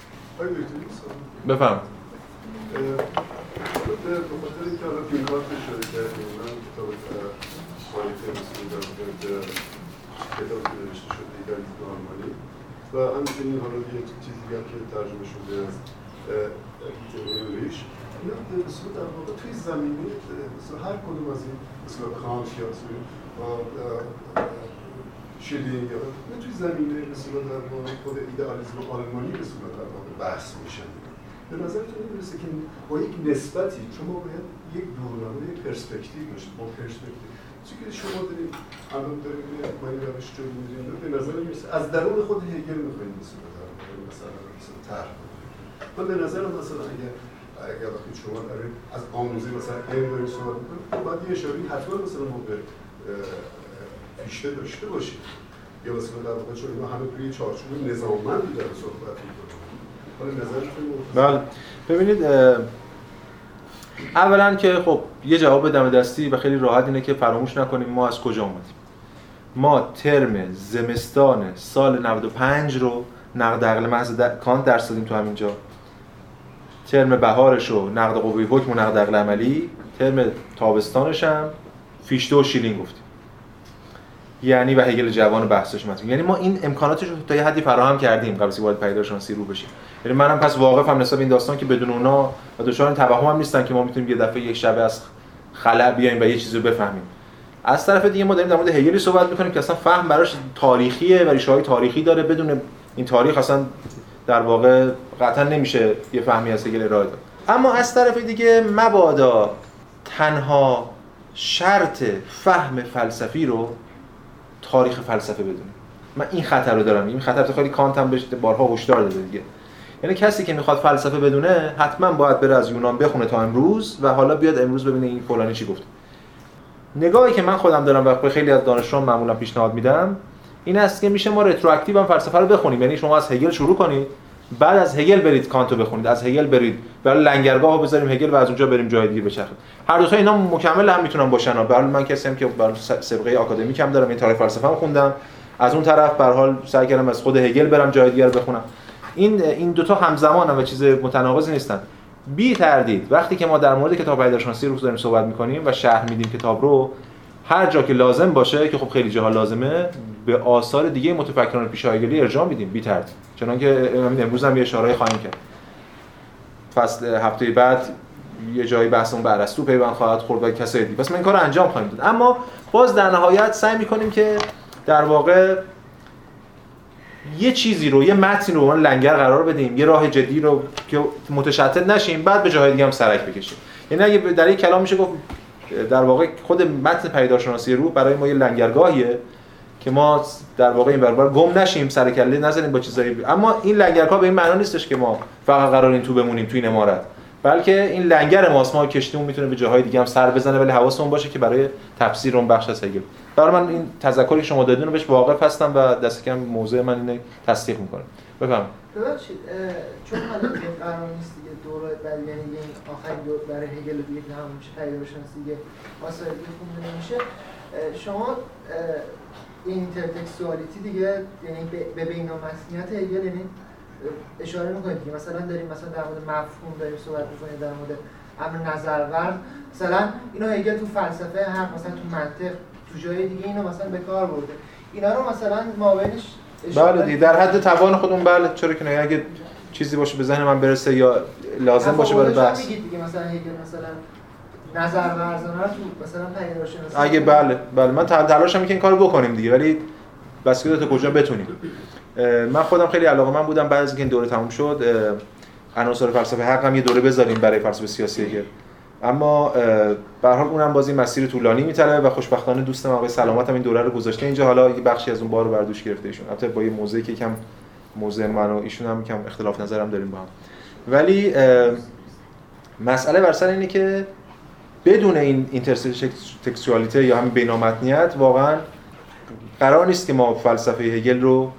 بفهم. و همچنین حالا یه چیزی که ترجمه شده از انگلیش اینا به در واقع توی زمینه مثلا هر کدوم از این مثلا کانت یا شلینگ یا توی زمینه مثلا در واقع خود ایدئالیسم آلمانی به در واقع بحث میشن به نظرتون می‌رسه که با یک نسبتی شما باید یک دورنما یک پرسپکتیو داشت با پرسپکتیو که شما دارید الان دارید با این روش رو می‌رید به نظر می‌رسه از درون خود هگل می‌خواید مثلا مثلا مثلا طرح من به نظر مثلا اگر اگر وقتی شما دارید از آموزه مثلا علم دارید صحبت می‌کنید خب باید یه اشاره حتما مثلا ما به پیشته داشته باشید یا مثلا در واقع چون اینا همه توی چارچوب نظاممندی داره صحبت می‌کنن. حالا نظرتون بله. ببینید اولا که خب یه جواب دم دستی و خیلی راحت اینه که فراموش نکنیم ما از کجا اومدیم. ما ترم زمستان سال 95 رو نقد عقل محض کانت درس دادیم تو همینجا ترم بهارش و نقد قوی حکم و نقد عقل عملی ترم تابستانش هم فیشته و شیلینگ گفتیم. یعنی و هگل جوان بحثش مثلا یعنی ما این امکاناتش رو تا یه حدی فراهم کردیم قبل از وارد پیداشناسی رو بشیم. یعنی منم پس واقفم نسبت این داستان که بدون اونا و دچار توهم هم نیستن که ما می‌تونیم یه دفعه یک شبه از خلا بیایم و یه چیزی رو بفهمیم. از طرف دیگه ما داریم در مورد هگلی صحبت می‌کنیم که اصلا فهم براش تاریخیه و ریشه تاریخی داره. بدون این تاریخ اصلا در واقع قطعا نمیشه یه فهمی از هگل ارائه داد. اما از طرف دیگه مبادا تنها شرط فهم فلسفی رو تاریخ فلسفه بدونیم من این خطر رو دارم. این خطر خیلی کانت هم بهش بارها هشدار داده دیگه. یعنی کسی که می‌خواد فلسفه بدونه حتما باید بره از یونان بخونه تا امروز و حالا بیاد امروز ببینه این فلانی چی گفت نگاهی که من خودم دارم و خیلی از دانشجویان معمولا پیشنهاد میدم این است که میشه ما retroactive هم فلسفه رو بخونیم. یعنی شما از هگل شروع کنید. بعد از هگل برید کانتو بخونید از هگل برید. برای لنگرگاه رو بذاریم هگل و از اونجا بریم جای دیگه بچرخید هر دو تا اینا مکمل هم می‌تونن باشن برای من کسی هم که بر سابقه آکادمیک هم دارم این تاریخ فلسفه هم خوندم. از اون طرف به حال سعی کردم از خود هگل برم جای دیگه رو بخونم. این این دو تا همزمان و چیز متناقضی نیستن. بی تردید وقتی که ما در مورد کتاب پدیدارشناسی رو داریم صحبت می‌کنیم و شرح میدیم کتاب رو هر جا که لازم باشه که خب خیلی جاها لازمه به آثار دیگه متفکران پیشایگلی ارجاع میدیم بی تردید چنانکه امروز هم یه اشاره خواهیم کرد. فصل هفته بعد یه جایی بحث اون برستو پیوند خواهد خورد و کسایی دیگه. پس ما این کار انجام خواهیم داد. اما باز در نهایت سعی می‌کنیم که در واقع یه چیزی رو یه متن رو من لنگر قرار بدیم یه راه جدی رو که متشتت نشیم بعد به جاهای دیگه هم سرک بکشیم. یعنی اگه در یک کلام میشه گفت در واقع خود متن پیداشناسی روح برای ما یه لنگرگاهیه که ما در واقع این برابر گم نشیم سر کله نزنیم با چیزایی. اما این لنگرگاه به این معنا نیستش که ما فقط قرار این تو بمونیم توی این امارت بلکه این لنگر ماست. ما کشتیمون می‌تونه به جاهای دیگه هم سر بزنه ولی حواسمون باشه که برای تفسیر اون بخش از هگل. برای من این تذکری شما دادین رو بهش واقف هستم و دست کم موضوع من اینه تصدیق می‌کنه بفهم ببخشید چون حالا قرار نیست دیگه دوره بعد یعنی این آخرین دور برای هگل دیگه تمام میشه پیدا بشن دیگه آثار دیگه خونده نمیشه. شما اینترتکستوالیتی دیگه یعنی به بینامسنیت هگل یعنی اشاره می‌کنید که مثلا داریم مثلا در مورد مفهوم داریم صحبت می‌کنیم در مورد امر نظرورد. مثلا اینو هگل تو فلسفه حق مثلا تو منطق تو جای دیگه اینو مثلا به کار برده. اینا رو مثلا مابینش بله دیگه در حد توان خودمون بله چرا که نه؟ اگه چیزی باشه به ذهن من برسه یا لازم باشه برای بحث. دیگه مثلا مثلا نظر ورزانه مثلا اگه بله بله من تلاشم که این کارو بکنیم دیگه ولی بس که تا کجا بتونیم. من خودم خیلی علاقه من بودم بعد از اینکه این دوره تموم شد عناصر فلسفه حق هم یه دوره بذاریم برای فلسفه سیاسی که اما به حال اونم بازی مسیر طولانی میطلبه و خوشبختانه دوستم آقای سلامت هم این دوره رو گذاشته. اینجا حالا یه بخشی از اون بار رو بردوش گرفته ایشون. البته با یه موضوعی که کم موضوع من و ایشون هم کم اختلاف نظرم داریم با هم. ولی مسئله بر سر اینه که بدون این اینترتکستوالیته یا همین بینامتنیت واقعا قرار نیست که ما فلسفه هگل رو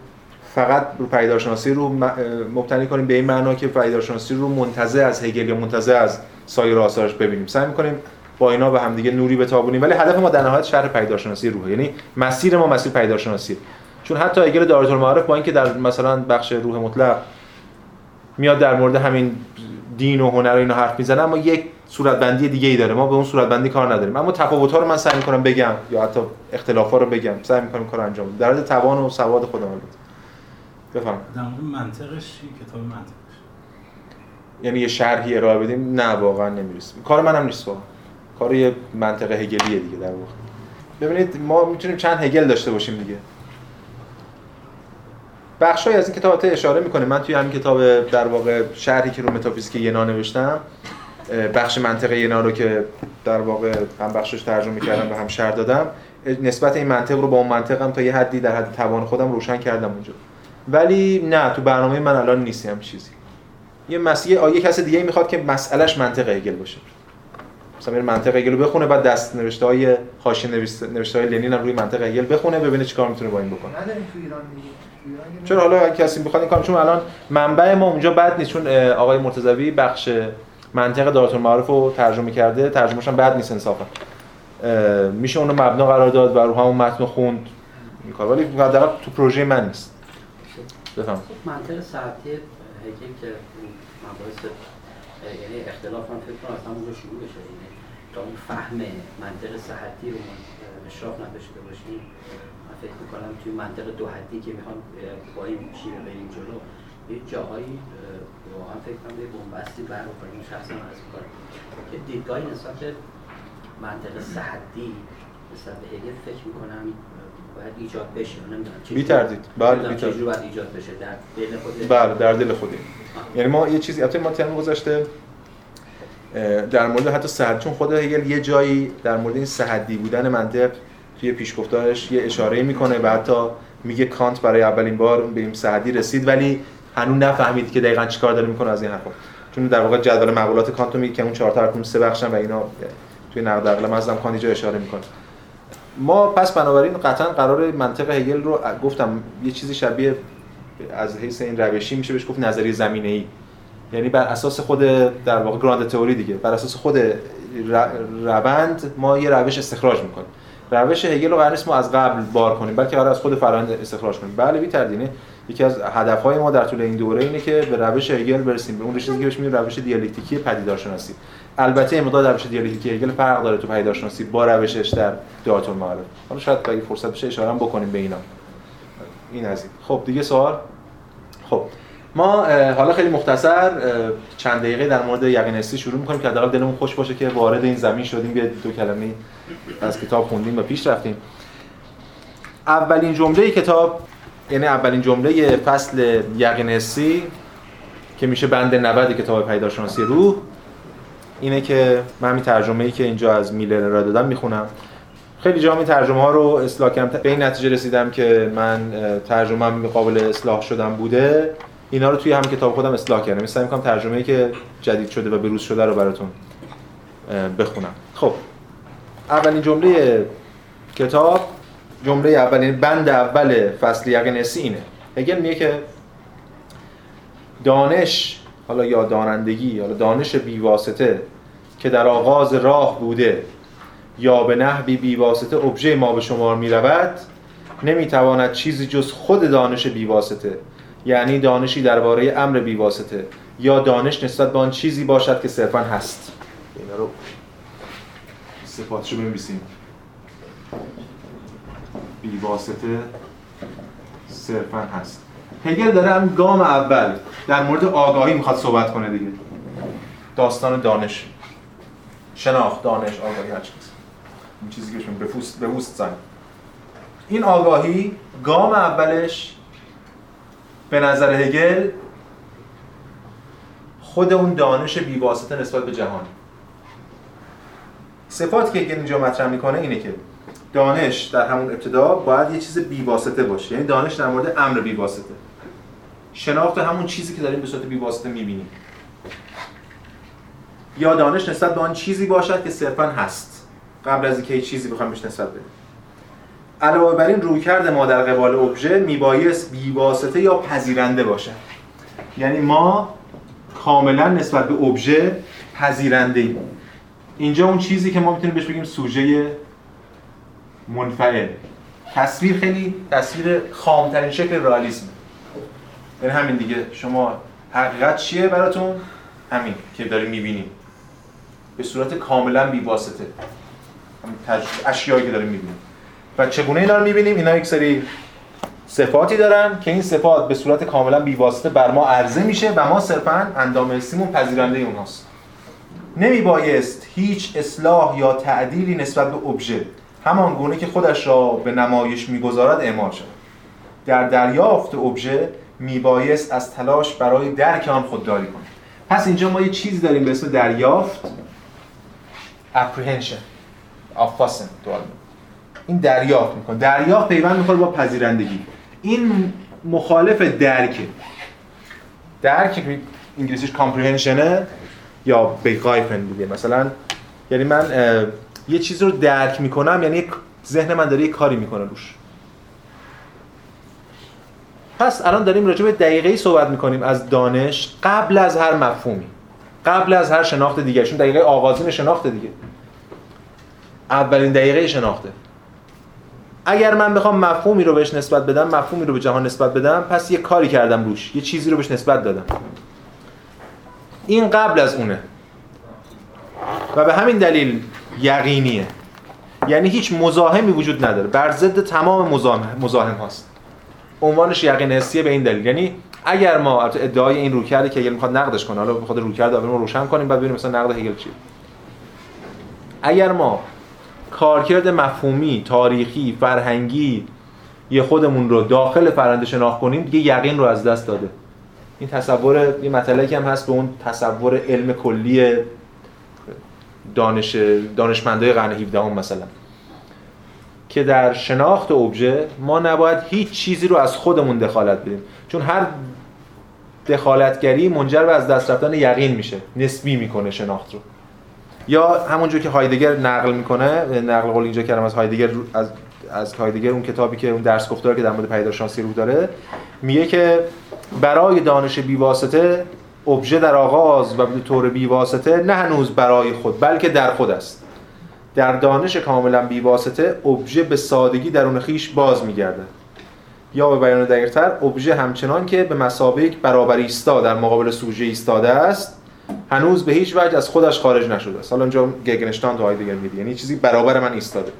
فقط رو پیدارشناسی رو مبتنی کنیم. به این معنا که پیدارشناسی رو منتزع از هگل یا منتزع از سایر آثارش ببینیم. سعی می‌کنیم با اینا به همدیگه نوری بتابونیم. ولی هدف ما در نهایت شرح پیدارشناسی روحه. یعنی مسیر ما مسیر پیدارشناسی چون حتی هگل دارالمعارف با اینکه در مثلا بخش روح مطلق میاد در مورد همین دین و هنر و اینا حرف می‌زنه اما یک صورتبندی دیگه ای داره. ما به اون صورتبندی کار نداریم. اما تفاوت ها رو من سعی می‌کنم بگم یا حتی اختلاف ها رو بگم. سعی می‌کنم کار انجام بدم. در حد توان و سواد خودم البته. بفهم در منطقش کتاب منطقش یعنی یه شرحی ارائه بدیم نه واقعا نمی‌رسیم. کار منم نیست واقعا. کار یه منطقه هگلیه دیگه در واقع. ببینید ما می‌تونیم چند هگل داشته باشیم دیگه. بخشای از این کتاب اشاره می‌کنه. من توی همین کتاب در واقع شرحی که رو متافیزیک ینا نوشتم بخش منطق ینا رو که در واقع هم بخشش ترجمه کردم و هم شرح دادم نسبت این منطق رو با اون منطقم تا یه حدی در حد توان خودم روشن کردم اونجا. ولی نه تو برنامه من الان نیستی هم چیزی. یه مسئله آیه کس دیگه می‌خواد که مسئلهش منطق هگل باشه. مثلا میره منطق هگل رو بخونه بعد دست نوشته های حاشیه نوشته های لنین هم روی منطق هگل بخونه ببینه چیکار می‌تونه با این بکنه. تو ایران چرا حالا کسی بخواد این کار چون الان منبع ما اونجا بد نیست چون آقای مرتضوی بخش منطق دارت المعارف رو ترجمه کرده ترجمهش هم بد نیست انصافا. میشه اونو مبنا قرار داد و رو همون متن خوند. این کار. ولی حداقل تو پروژه من نیست. بفهم. منطق ساعتی هگل که مباحث یعنی اختلاف من فکر کنم از همونجا شروع بشه. یعنی تا اون فهم منطق صحتی رو من اشراف نداشته باشیم من فکر می‌کنم توی منطق دو حدی که می‌خوام با این شیوه بریم جلو یه جاهایی واقعا فکر کنم یه بومبستی برمیخوره شخصا از می‌کنم که دیدگاهی نسبت منطق صحتی نسبت به هگل فکر می‌کنم باید ایجاد بشه نمی‌دونم تردید بله بی تردید باید ایجاد بشه در دل خود بله در دل خودی یعنی ما یه چیزی البته ما ترم گذاشته در مورد حتی صحت چون خود هگل یه جایی در مورد این صحتی بودن منطق توی پیشگفتارش یه اشاره می‌کنه و حتی میگه کانت برای اولین بار به این صحتی رسید ولی هنوز نفهمید که دقیقاً چیکار داره می‌کنه از این حرفا. چون در واقع جدول مقولات کانت میگه که اون چهار تا سه بخشن و اینا توی نقد عقل محضم کانت اشاره می‌کنه. ما پس بنابراین قطعا قرار منطق هگل رو گفتم یه چیزی شبیه از حیث این روشی میشه بهش گفت نظریه زمینه ای یعنی بر اساس خود در واقع grounded theory دیگه بر اساس خود روند ما یه روش استخراج می‌کنیم. روش هگل رو قرار ما از قبل بار کنیم بلکه قرار از خود فرآیند استخراج کنیم. بله بی تردینه. یکی از هدفهای ما در طول این دوره اینه که به روش هگل برسیم. به اون چیزی که بهش میگیم روش دیالکتیکی پدیدارشناسی. البته مقدار روش دیالکتیکی هگل فرق داره تو پدیدارشناسی با روشش در دعات المعارف حالا شاید اگه فرصت بشه اشاره هم بکنیم به اینا. این از این. خب دیگه سوال؟ خب. ما حالا خیلی مختصر چند دقیقه در مورد یقینستی شروع می‌کنیم که حداقل دلمون خوش باشه که وارد این زمین شدیم. بیاد دو کلمه از کتاب خوندیم و پیش رفتیم. اولین جمله کتاب یعنی اولین جمله فصل یقینستی که میشه بند 90 کتاب پیداشناسی روح اینه که من همین ترجمه ای که اینجا از میلر را دادم می‌خونم. خیلی جا این ترجمه ها رو اصلاح کردم. به این نتیجه رسیدم که من ترجمه قابل اصلاح شدن بوده. اینا رو توی هم کتاب خودم اصلاح کردم. مثلا میگم ترجمه ای که جدید شده و بروز شده رو براتون بخونم. خب اولین جمله کتاب جمله اولین بند اول فصل یقینسی اینه هگل میگه که دانش حالا یا دانندگی حالا دانش بیواسطه که در آغاز راه بوده یا به نحوی بیواسطه ابژه ما به شمار می رود نمی‌تواند چیزی جز خود دانش بیواسطه یعنی دانشی درباره امر بیواسطه یا دانش نسبت به آن چیزی باشد که صرفا هست. اینا رو صفاتشو بنویسیم. بیواسطه صرفا هست. هگل داره هم گام اول در مورد آگاهی می‌خواد صحبت کنه دیگه. داستان دانش. شناخت دانش آگاهی هر چیز. این چیزی که شما بفوست بفوست زن. این آگاهی گام اولش به نظر هگل خود اون دانش بیواسطه نسبت به جهان. صفاتی که اینجا مطرح می‌کنه اینه که دانش در همون ابتدا باید یه چیز بیواسطه باشه. یعنی دانش در مورد امر بیواسطه. شناخت همون چیزی که داریم به صورت بیواسطه می‌بینیم. یا دانش نسبت به آن چیزی باشد که صرفا هست. قبل از اینکه چیزی بخوایم بهش نسبت بدیم علاوه بر این رویکرد ما در قبال ابژه میبایست بیواسطه یا پذیرنده باشد. یعنی ما کاملا نسبت به ابژه پذیرنده ایم اینجا اون چیزی که ما می‌تونیم بهش بگیم سوژه منفعل. تصویر خیلی تصویر خامترین شکل رئالیسم. یعنی همین دیگه. شما حقیقت چیه براتون؟ همین که داریم می‌بینیم. به صورت کاملا بیواسطه. اشیایی که داریم می‌بینیم. و چگونه اینا رو می‌بینیم؟ اینا یک سری صفاتی دارن که این صفات به صورت کاملا بیواسطه بر ما عرضه میشه و ما صرفا اندام حسیمون پذیرنده اوناست. نمیبایست هیچ اصلاح یا تعدیلی نسبت به ابژه. همان گونه که خودش را به نمایش می‌گذارد اعمال شد در دریافت ابژه میبایست از تلاش برای درک آن خودداری کنیم پس اینجا ما یه چیزی داریم به اسم دریافت. Apprehension آفاسن این دریافت می‌کنه دریافت پیوند می‌خوره با پذیرندگی. این مخالف درکه. درک انگلیسیش کامپریهنشنه یا بگایفن دیگه مثلا یعنی من یه چیز رو درک می‌کنم یعنی ذهن من داره یه کاری می‌کنه روش. پس الان داریم راجع به دقیقه صحبت می‌کنیم از دانش قبل از هر مفهومی قبل از هر شناخت دیگه چون دقیقه آغازین شناخت دیگه. اولین دقیقه شناخته. اگر من بخوام مفهومی رو بهش نسبت بدم مفهومی رو به جهان نسبت بدم پس یه کاری کردم روش یه چیزی رو بهش نسبت دادم. این قبل از اونه. و به همین دلیل یقینیه. یعنی هیچ مزاحمی وجود نداره. بر ضد تمام مزاحم هاست. عنوانش یقین حسیه به این دلیل. یعنی اگر ما ادعای این روکرده که هگل می‌خواد نقدش کنه حالا خود روکرد اول ما روشن کنیم بعد ببینیم مثلا نقد هگل چیه. اگر ما کارکرد مفهومی، تاریخی، فرهنگی یه خودمون رو داخل فرنده شناخت کنیم دیگه یقین رو از دست داده. این تصور یه مطلقی هم هست به اون تصور علم کلی دانش دانشمندای قرن 17 هم مثلا که در شناخت ابژه ما نباید هیچ چیزی رو از خودمون دخالت بدیم. چون هر دخالتگری منجر به از دست رفتن یقین میشه نسبی می‌کنه شناخت رو. یا همونجور که هایدگر نقل می‌کنه نقل قول اینجا کردم از هایدگر از از هایدگر اون کتابی که اون درس گفتار که در مورد پیدارشناسی رو داره میگه که برای دانش بیواسطه ابژه در آغاز و به طور بیواسطه نه هنوز برای خود بلکه در خود است. در دانش کاملا بیواسطه ابژه به سادگی درون خیش باز میگرده یا به بیان دقیقتر ابژه همچنان که به مسابق برابر ایستا در مقابل سوژه ایستاده است هنوز به هیچ وجه از خودش خارج نشده است. حالا اینجا گگنشتان تو دیگر میگه یعنی چیزی برابر من ایستاده.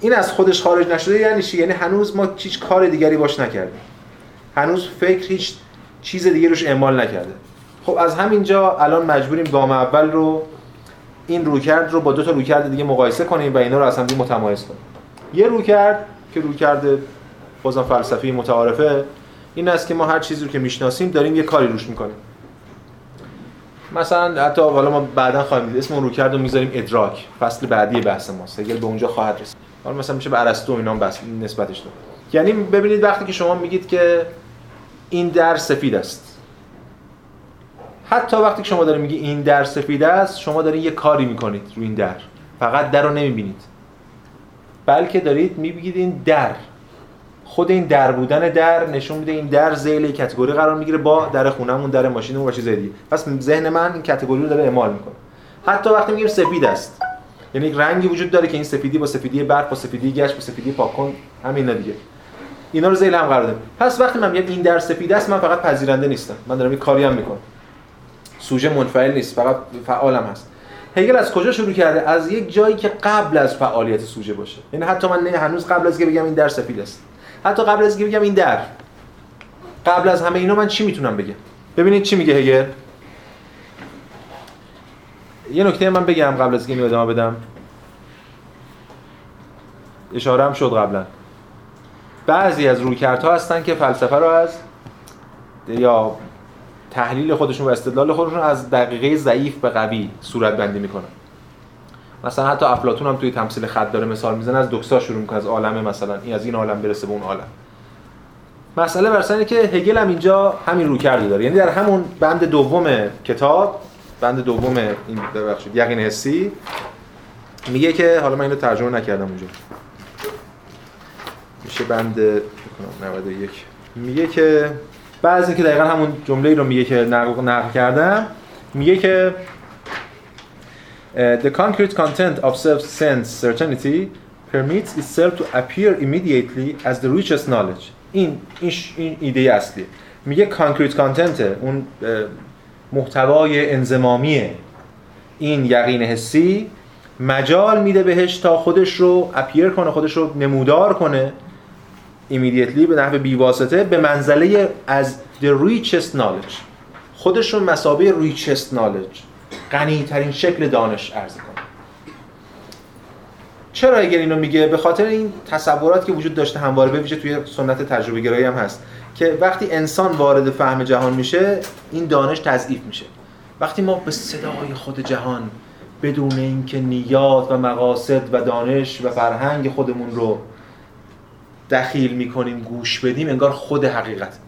این از خودش خارج نشده یعنی چی؟ یعنی هنوز ما هیچ کار دیگری باش نکردیم. هنوز فکر هیچ چیز دیگه روش اعمال نکرده. خب از همینجا الان مجبوریم گام اول رو این رویکرد رو با دو تا رویکرد دیگه مقایسه کنیم و اینا رو از متمایز کنیم. یه رویکرد که رویکرد بازم فلسفی متعارفه این است که ما هر چیزی رو که می‌شناسیم داریم یه کاری روش می‌کنیم. مثلا حتی حالا ما بعدا خواهیم دید اسم اون رویکرد رو می‌ذاریم ادراک فصل بعدی بحث ماست اگر به اونجا خواهد رسید. حالا مثلا میشه به ارسطو اینا بس نسبتش داد. یعنی ببینید وقتی که شما میگید که این در سفید است. حتی وقتی که شما دارید میگی این در سفید است شما دارید یه کاری می‌کنید رو این در. فقط در رو نمی‌بینید. بلکه دارید می‌بینید این در. خود این در بودن در نشون میده این در ذیل کاتگوری قرار می‌گیره با در خونمون در ماشینمون و چیزای دیگه. پس ذهن من این کاتگوری رو داره اعمال می‌کنه. حتی وقتی میگیم سفید است یعنی رنگی وجود داره که این سفیدی با سفیدی برف با سفیدی گشت با سفیدی پاکن همین دیگه. اینا رو ذیل هم قرار پس وقتی من میگم این در سفید است من فقط پذیرنده نیستم. من دارم یه کاری هم می‌کنم. سوژه منفعل نیست فقط فعالم هست. هگل از کجا شروع کرده؟ از یک جایی که قبل از فعالیت سوژه باشه. یعنی حتی من نه هنوز قبل از که بگم این در سفید است. حتی قبل از که بگم این در. قبل از همه اینا من چی می‌تونم بگم؟ ببینید چی میگه هگل. یه نکته من بگم قبل از اینکه ادامه بدم. اشاره هم شد قبلا. بعضی از رویکردها هستن که فلسفه رو از یا تحلیل خودشون و استدلال خودشون از دقیقه ضعیف به قوی صورت بندی می‌کنن. مثلا حتی افلاطون هم توی تمثیل خط داره مثال می‌زنه از دوکسا شروع می‌کنه از عالم مثلا این از این عالم برسه به اون عالم. مسئله برسنه که هگل هم اینجا همین رو کرده داره. یعنی در همون بند دوم کتاب بند دوم این ببخشید یقین حسی میگه که حالا من اینو ترجمه نکردم اونجا. میشه بند 91 میگه که بعضی که دقیقا همون جمله رو میگه که نقل, نقل کردم میگه که The concrete content of self-sense certainty permits itself to appear immediately as the richest knowledge. این این ایده اصلی. میگه concrete content اون محتوای انزمامی این یقین حسی مجال میده بهش تا خودش رو اپیر کنه خودش رو نمودار کنه. Immediately به نحو بیواسطه به منزله از the richest knowledge. خودش رو مسابه richest knowledge. غنی ترین شکل دانش عرضه کنه چرا اگر اینو میگه؟ به خاطر این تصورات که وجود داشته همواره به ویژه توی سنت تجربه گرایی هم هست. که وقتی انسان وارد فهم جهان میشه این دانش تضعیف میشه. وقتی ما به صدای خود جهان بدون اینکه نیات و مقاصد و دانش و فرهنگ خودمون رو دخیل می‌کنیم گوش بدیم انگار خود حقیقت.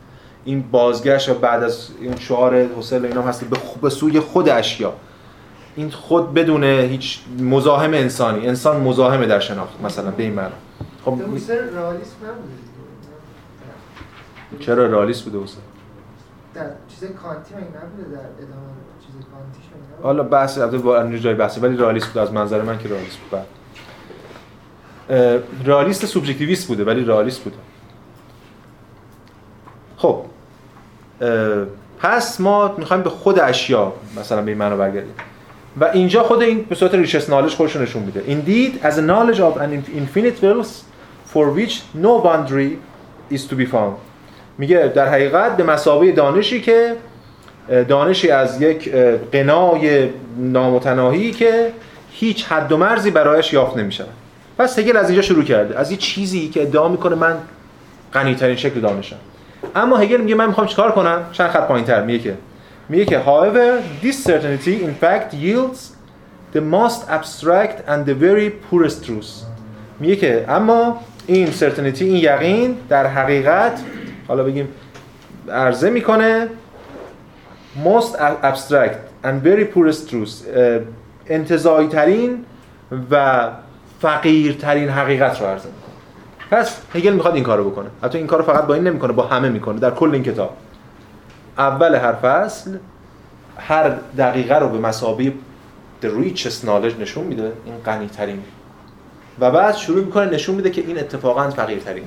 این بازگشت و بعد از این شعار حسین اینا هست به سوی خود اشیا. این خود بدون هیچ مزاحم انسانی. انسان مزاحمه در شناخت مثلا به این معنی خب چرا رئالیست بوده حسین؟ در چیز کانتی من نبوده؟ در ادامه چیز کانتیش حالا بحث البته با جای بحث ولی رئالیست بود. از منظر من که رئالیست بود. رئالیست سوبژکتیویست بوده ولی رئالیست بوده. خب پس ما می‌خوایم به خود اشیا مثلا به این معنا برگردیم. و اینجا خود این به صورت ریچس نالج خودش نشون میده. Indeed as a knowledge of an infinite wills for which no boundary is to be found. میگه در حقیقت به مسابقه دانشی که دانشی از یک قنای نامتناهی که هیچ حد و مرزی برایش یافت نمیشه پس هگل از اینجا شروع کرده. از یه چیزی که ادعا می‌کنه من غنی ترین شکل دانشم اما هگل میگه من می‌خوام چیکار کنم؟ چند خط پایینتر. میگه که میگه که however this certainty in fact yields the most abstract and the very poorest truth میگه که اما این certainty این یقین در حقیقت حالا بگیم عرضه می‌کنه most abstract and very poorest truth انتظایی ترین و فقیرترین حقیقت رو عرضه می‌کنه. پس هگل می‌خواد این کارو بکنه. حتی این کارو فقط با این نمی‌کنه با همه می‌کنه در کل این کتاب. اول هر فصل هر دقیقه رو به مسابقه the richest knowledge نشون میده این غنی ترین و بعد شروع می‌کنه نشون میده که این اتفاقا فقیر ترینه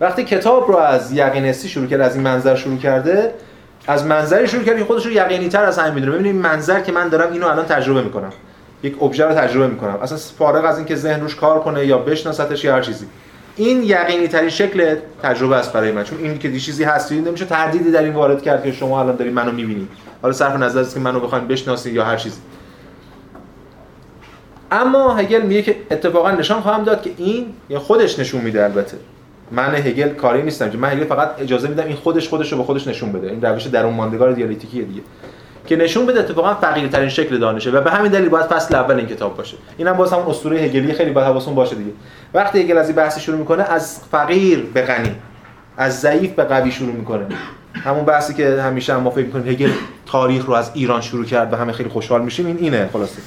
وقتی کتاب رو از یقینستی شروع کرده از این منظر شروع کرده از منظری شروع کرده خودش رو یقینی تر از همین می‌دونه. ببینید منظر که من دارم اینو الان تجربه می‌کنم. یک ابژه رو تجربه می‌کنم. اصلا فارغ از اینکه ذهن روش کار کنه یا بشناستش یا هر چیزی. این یقینی ترین شکل تجربه است برای من. چون این که دی چیزی هست نمیشه تردیدی در این وارد کرد که شما الان دارید منو می‌بینید حالا صرف نظر است که منو بخواید بشناسید یا هر چیزی. اما هگل میگه که اتفاقا نشان خواهم داد که این یا خودش نشون میده البته. من هگل کاری نیستم که من هگل فقط اجازه میدم این خودش خودش رو به خودش نشون بده. این روش درون ماندگار دیالکتیکیه دیگه. که نشون بده اتفاقا فقیرترین شکل دانشه و به همین دلیل باید فصل اول این کتاب باشه. اینم باز همون اسطوره هگلی خیلی باید حواستون باشه دیگه. وقتی هگل از این بحث شروع می‌کنه از فقیر به غنی از ضعیف به قوی شروع می‌کنه. همون بحثی که همیشه هم ما فکر می‌کنیم هگل تاریخ رو از ایران شروع کرد و همه خیلی خوشحال میشیم این اینه خلاصه.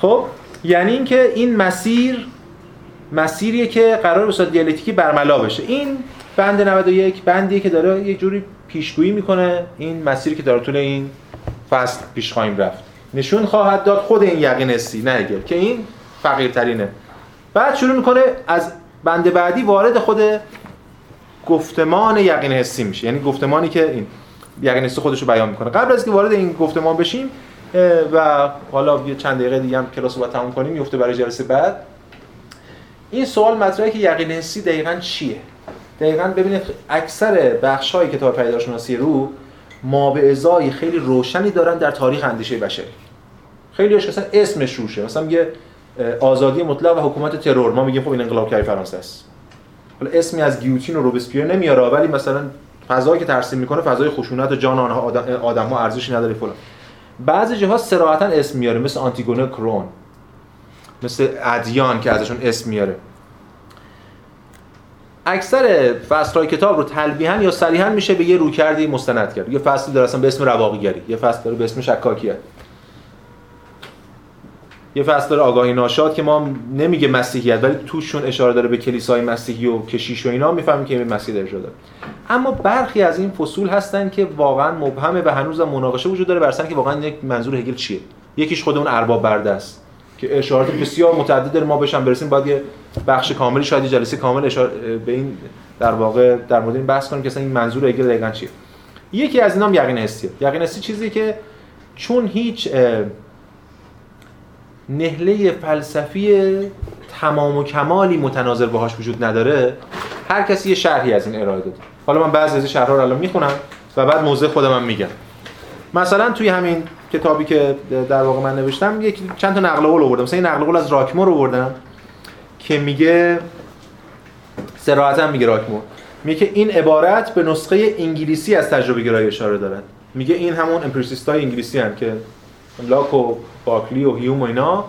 خب یعنی اینکه این مسیر مسیریه که قرار به صورت دیالکتیکی برملا بشه. این بند 91 بندیه که داره یه جوری پیشگویی می‌کنه این مسیری که داره طول این فصل پیش خواهیم رفت. نشون خواهد داد خود این یقین حسی نه هگل که این فقیرترینه. بعد شروع می‌کنه از بند بعدی وارد خود گفتمان یقین حسی میشه. یعنی گفتمانی که این یقین حسی خودش رو بیان می‌کنه. قبل از که وارد این گفتمان بشیم و حالا یه چند دقیقه دیگه هم کلاس رو تموم کنیم میفته برای جلسه بعد. این سوال مطرحه که یقین حسی دقیقا چیه؟ دقیقا ببینید اکثر بخش های کتاب پیداشناسی رو ما به ازای خیلی روشنی دارن در تاریخ اندیشه بشری خیلی اصلا اسمش روشه. مثلا میگه آزادی مطلق و حکومت ترور. ما میگیم خب این انقلاب کاری فرانسه است. حالا اسمی از گیوتین و روبسپیر نمیاره ولی مثلا فضایی که ترسیم می‌کنه فضای خشونت و جان آنها آدم ها ارزشی نداره فلان. بعضی جاها صراحتا اسم میاره مثل آنتیگونه کرون مثل ادیان که ازشون اسم میاره. اکثر فصلهای کتاب رو تلبیحا یا صریحا میشه به یه روکردی مستند کرد. یه فصلی داره اصلا به اسم رواقیگری یه فصل داره به اسم شکاکیت. یه فصل داره آگاهی ناشاد که ما نمیگه مسیحیت ولی توشون اشاره داره به کلیسای مسیحی و کشیش و اینا می‌فهمیم که این مسیح ارجاع داره. اما برخی از این فصول هستن که واقعا مبهمه و هنوز مناقشه وجود داره برسن که واقعا یک منظور هگل چیه؟ یکیش خود اون ارباب برده است. که اشارات بسیار متعدد داره. ما بهش برسیم. باید یه بخش کاملی شاید جلسه کامل اشاره به این در واقع در مورد این بحث کنیم که اصلا این منظور هگل دقیقاً چیه. یکی از اینام یقین حسیه یقین حسی چیزی که چون هیچ نهله فلسفی تمام و کمالی متناظر باهاش وجود نداره هر کسی یه شرحی از این ارائه داده. حالا من بعضی از شرح‌ها رو الان می‌خونم و بعد موضوع خودم هم میگم. مثلا توی همین کتابی که در واقع من نوشتم یک چند تا نقل قول آوردم. مثلا این نقل قول از راکمور آوردم که میگه صراحتا میگه راکمور میگه که این عبارت به نسخه انگلیسی از تجربه گرایی اشاره دارد. میگه این همون empiricist های انگلیسی هن که لاک و باکلی و هیوم و اینا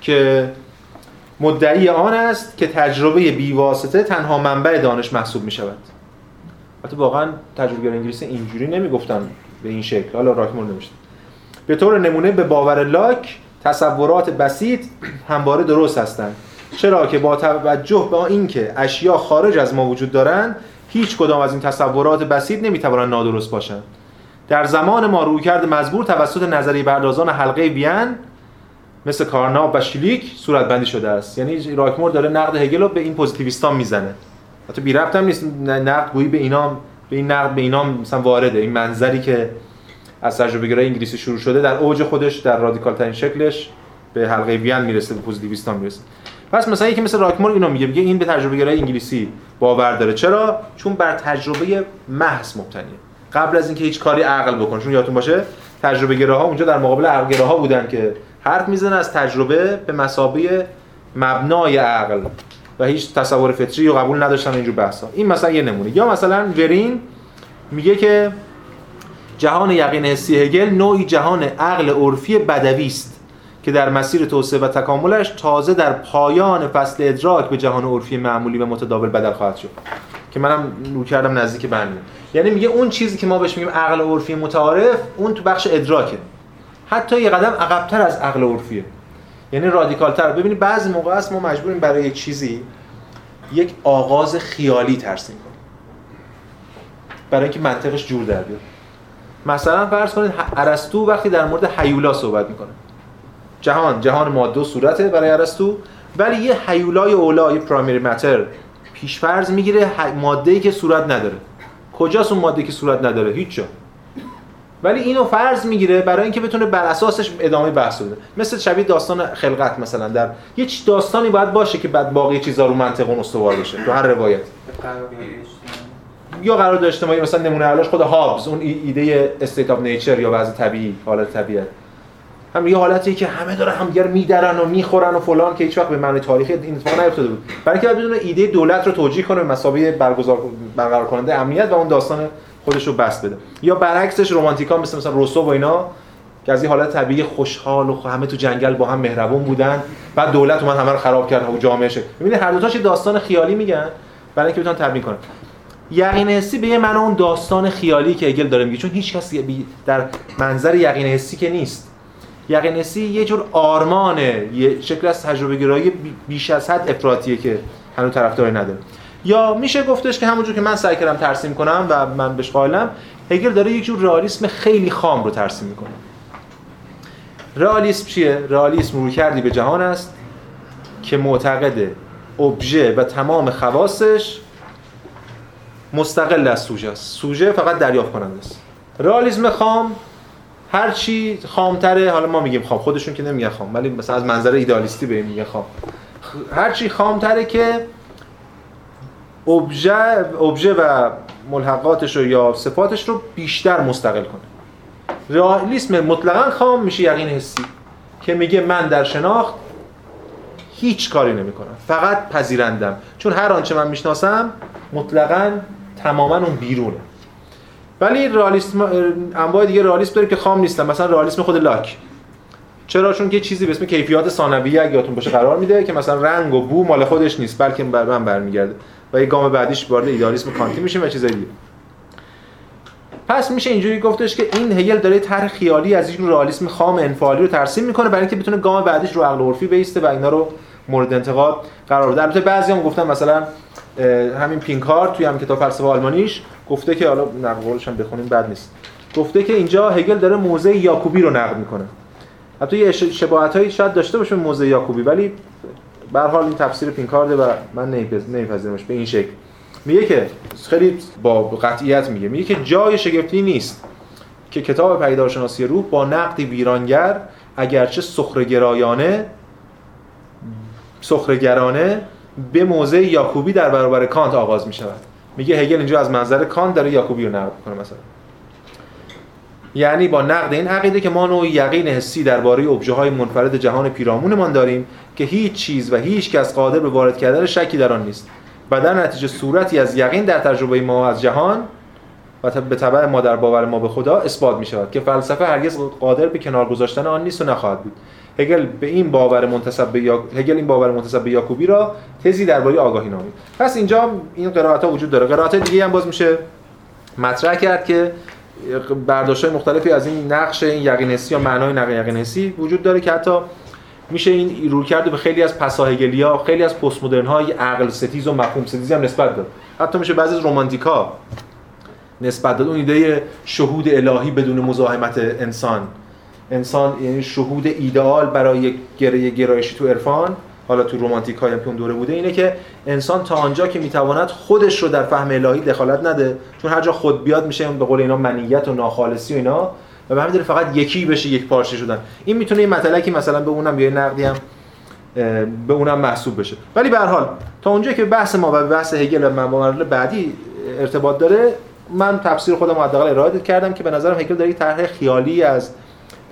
که مدعی آن است که تجربه بیواسطه تنها منبع دانش محسوب می شود البته واقعا تجربه انگلیسی اینجوری نمی‌گفتن به این شکل. حالا راکمور نمیشه به طور نمونه به باور لاک تصورات بسیط همواره درست هستند. چرا که با توجه به اینکه اشیا خارج از ما وجود دارند هیچ کدام از این تصورات بسیط نمی‌توانند نادرست باشند. در زمان ما رویکرد مزبور توسط نظری بردازان حلقه وین مثل کارناو و شلیک صورت بندی شده است. یعنی راکمور داره نقد هگل رو به این پوزیتیویستان می‌زنه. حتی بی ربط هم نیست نقد گویی به اینا به این نقد به اینا مثلا وارده. این منظری که از تجربه گرای انگلیسی شروع شده در اوج خودش در رادیکال ترین شکلش به حلقه وین می‌رسه به پوزیتیویستان می‌رسه. پس مثلا یکی مثل راکمور اینو میگه میگه این به تجربه گرای انگلیسی باور داره. چرا؟ چون بر تجربه محض مبتنیه. قبل از اینکه هیچ کاری عقل بکنه چون یادتون باشه تجربه گراها اونجا در مقابل عقل گراها بودن که حرف می‌زنن از تجربه به مسابقه مبنای عقل. و هیچ تصور فطری رو قبول نداشتن اینجور بحثا این مثلا یه نمونه. یا مثلا ورین میگه که جهان یقین حسی هگل نوعی جهان عقل عرفی بدوی است که در مسیر توسعه و تکاملش تازه در پایان فصل ادراک به جهان عرفی معمولی و متداول بدل خواهد شد. که منم رو کردم نزدیک به یعنی میگه اون چیزی که ما بهش میگیم عقل عرفی متعارف اون تو بخش ادراکه. حتی یه قدم عقبتر از عقل عرفیه. یعنی رادیکالتر. ببینید بعضی موقع است ما مجبوریم برای یک چیزی یک آغاز خیالی ترسیم کنیم. برای اینکه منطقش جور در بیاد. مثلا فرض کنید ارسطو وقتی در مورد حیولا صحبت می‌کنه. جهان جهان ماده و صورته برای ارسطو. ولی یه حیولای اولا یه پرایمری ماتر پیش فرض می‌گیره ماده ای که صورت نداره. کجاست اون ماده که صورت نداره؟ هیچ جا ولی اینو فرض می‌گیره برای اینکه بتونه بر اساسش ادامه بحث بده. مثل شبیه داستان خلقت مثلا. در یه داستانی باید باشه که بعد باقی چیزا رو منطق اون استوار بشه. تو هر روایت یا قرار ما مثلا نمونه علاش خود هابز اون ایده استیت اف نیچر یا وضع طبیعی حالت طبیعت هم یه حالتی که همه دارن همدیگر میدرن و می‌خورن و فلان که هیچ وقت به معنی تاریخی این اتفاق نیفتاده بود. برای اینکه بدون ایده دولت رو توجیه کنه مسابقه برگزار برقرار کننده امنیت و اون داستان خودش رو بس بده. یا برعکسش رمانتیکا مثل مثلا روسو و اینا که از این حالت طبیعی خوشحال و همه تو جنگل با هم مهربون بودن. بعد دولت اومد همه رو خراب کرد و جامعه شد ببینید هر دو تاش داستان خیالی میگن برای اینکه بتونن تبیین کنن. یقین حسی به معنی اون داستان خیالی که اگل داره میگه. چون هیچ کسی در منظر یقین حسی که نیست. یقین حسی یه جور آرمانه یه شکل از تجربه گرایی بیش از حد افراطیه که هنوز طرفداری نداره. یا میشه گفتش که همونجور که من سعی کردم ترسیم کنم و من بهش قائلم هگل داره یک جور رئالیسم خیلی خام رو ترسیم می‌کنه. رئالیسم چیه؟ رئالیسم رو کردی به جهان است که معتقد ابژه و تمام خواصش مستقل از سوژه است. سوژه فقط دریافت کننده است. رئالیسم خام هر چی خامتره حالا ما میگیم خام خودشون که نمیگن خام ولی مثلا از منظر ایدالیستی به میگن خام. هر چی خامتره که ابژه و ملحقاتش رو یا صفاتش رو بیشتر مستقل کنه. رئالیسم مطلقا خام میشه یقین حسی که میگه من در شناخت هیچ کاری نمی‌کنم. فقط پذیرندم. چون هر آنچه من می‌شناسم مطلقا تماما اون بیرونه. ولی رئالیسم انواع دیگه رئالیسم داریم که خام نیستن. مثلا رئالیسم خود لاک. چرا؟ چون که چیزی به اسم کیفیات ثانویه اگه یادتون باشه قرار میده که مثلا رنگ و بو مال خودش نیست بلکه بر من برمیگرده و یه گام بعدیش وارد ایدالیسم کانتی میشیم و چیزای دیگه. پس میشه اینجوری گفتش که این هگل داره طرح خیالی از این رئالیسم خام انفعالی رو ترسیم می‌کنه برای اینکه بتونه گام بعدیش رو عقل عرفی بیسته و اینا رو مورد انتقاد قرار بده. البته بعضیام گفتن مثلا همین پینکار توی هم کتاب فلسفه آلمانیش گفته که حالا نقل هم بخونیم بد نیست. گفته که اینجا هگل داره موزه یاکوبی رو نقد می‌کنه. حتی یه شباهتایی شاید داشته باشه موزه یاکوبی ولی به حال این تفسیر پینکارده و من نمیپذیرمش به این شکل. میگه که خیلی با قطعیت میگه. میگه که جای شگفتی نیست که کتاب پیدارشناسی روح با نقد ویرانگر اگرچه سخرگرایانه سخرگرانه به موضع یاکوبی در برابر کانت آغاز می شود میگه هگل اینجا از منظر کانت داره یاکوبی رو نقد کنه مثلا. یعنی با نقد این عقیده که ما نوعی یقین حسی درباره ابژه های منفرد جهان پیرامونمان داریم که هیچ چیز و هیچ کس قادر به وارد کردن شکی در آن نیست و در نتیجه صورتی از یقین در تجربه ما از جهان و به تبع ما در باور ما به خدا اثبات می شود که فلسفه هرگز قادر به کنار گذاشتن آن نیست و نخواهد بود. هگل به این باور منتسب به یا... هگل این باور منتسب به یاکوبی را تزی درباره آگاهی نامید. پس اینجا این قرائت ها وجود داره. قرائت دیگه هم باز میشه مطرح کرد که برداشت مختلفی از این نقش این یقین حسی یا معنای نقش یقین حسی وجود داره که حتی میشه این رو کرده به خیلی از پساهگلیا خیلی از پست مدرن های عقل ستیز و مفهوم ستیز هم نسبت داد. حتی میشه بعضی از رمانتیکا نسبت داد. اون ایده شهود الهی بدون مزاحمت انسان. انسان یعنی شهود ایدئال برای یک گره گرایشی تو عرفان حالا تو رومانتیک های اون دوره بوده اینه که انسان تا آنجا که می‌تواند خودش رو در فهم الهی دخالت نده چون هر جا خود بیاد میشه به قول اینا منیت و ناخالصی و اینا و به همین فقط یکی بشه یک پارچه شدن. این می‌تونه این مطلقی مثلا به اونم یه نقدی هم به اونم محسوب بشه. ولی به هر حال تا اونجا که بحث ما و بحث هگل و مبادل بعدی ارتباط داره من تفسیر خودم حداقل ارائه کردم که به نظرم هگل داره طرح خیالی از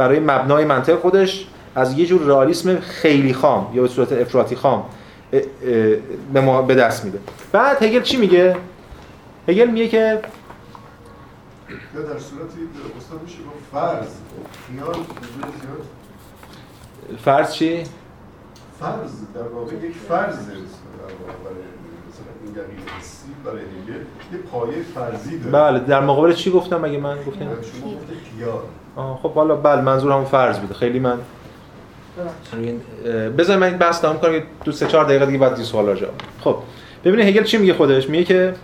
برای مبنای منطق خودش از یه جور رئالیسم خیلی خام یا به صورت افراطی خام به ما به دست میده. بعد هگل چی میگه؟ هگل میگه که یا در صورتی استاد میشه فرض. خیال فرض چی؟ فرض. در واقع یک فرض در واقع این برای هگل یه پایه فرضی داره. بله در مقابل چی گفتم مگه من گفتم؟ شما گفته خیال خب حالا بله منظور همون فرض بوده. خیلی من بذار من بحث تمام کنم دو سه چهار دقیقه دیگه بعد این سوالا جواب خب ببینید هگل چی میگه خودش؟ میگه که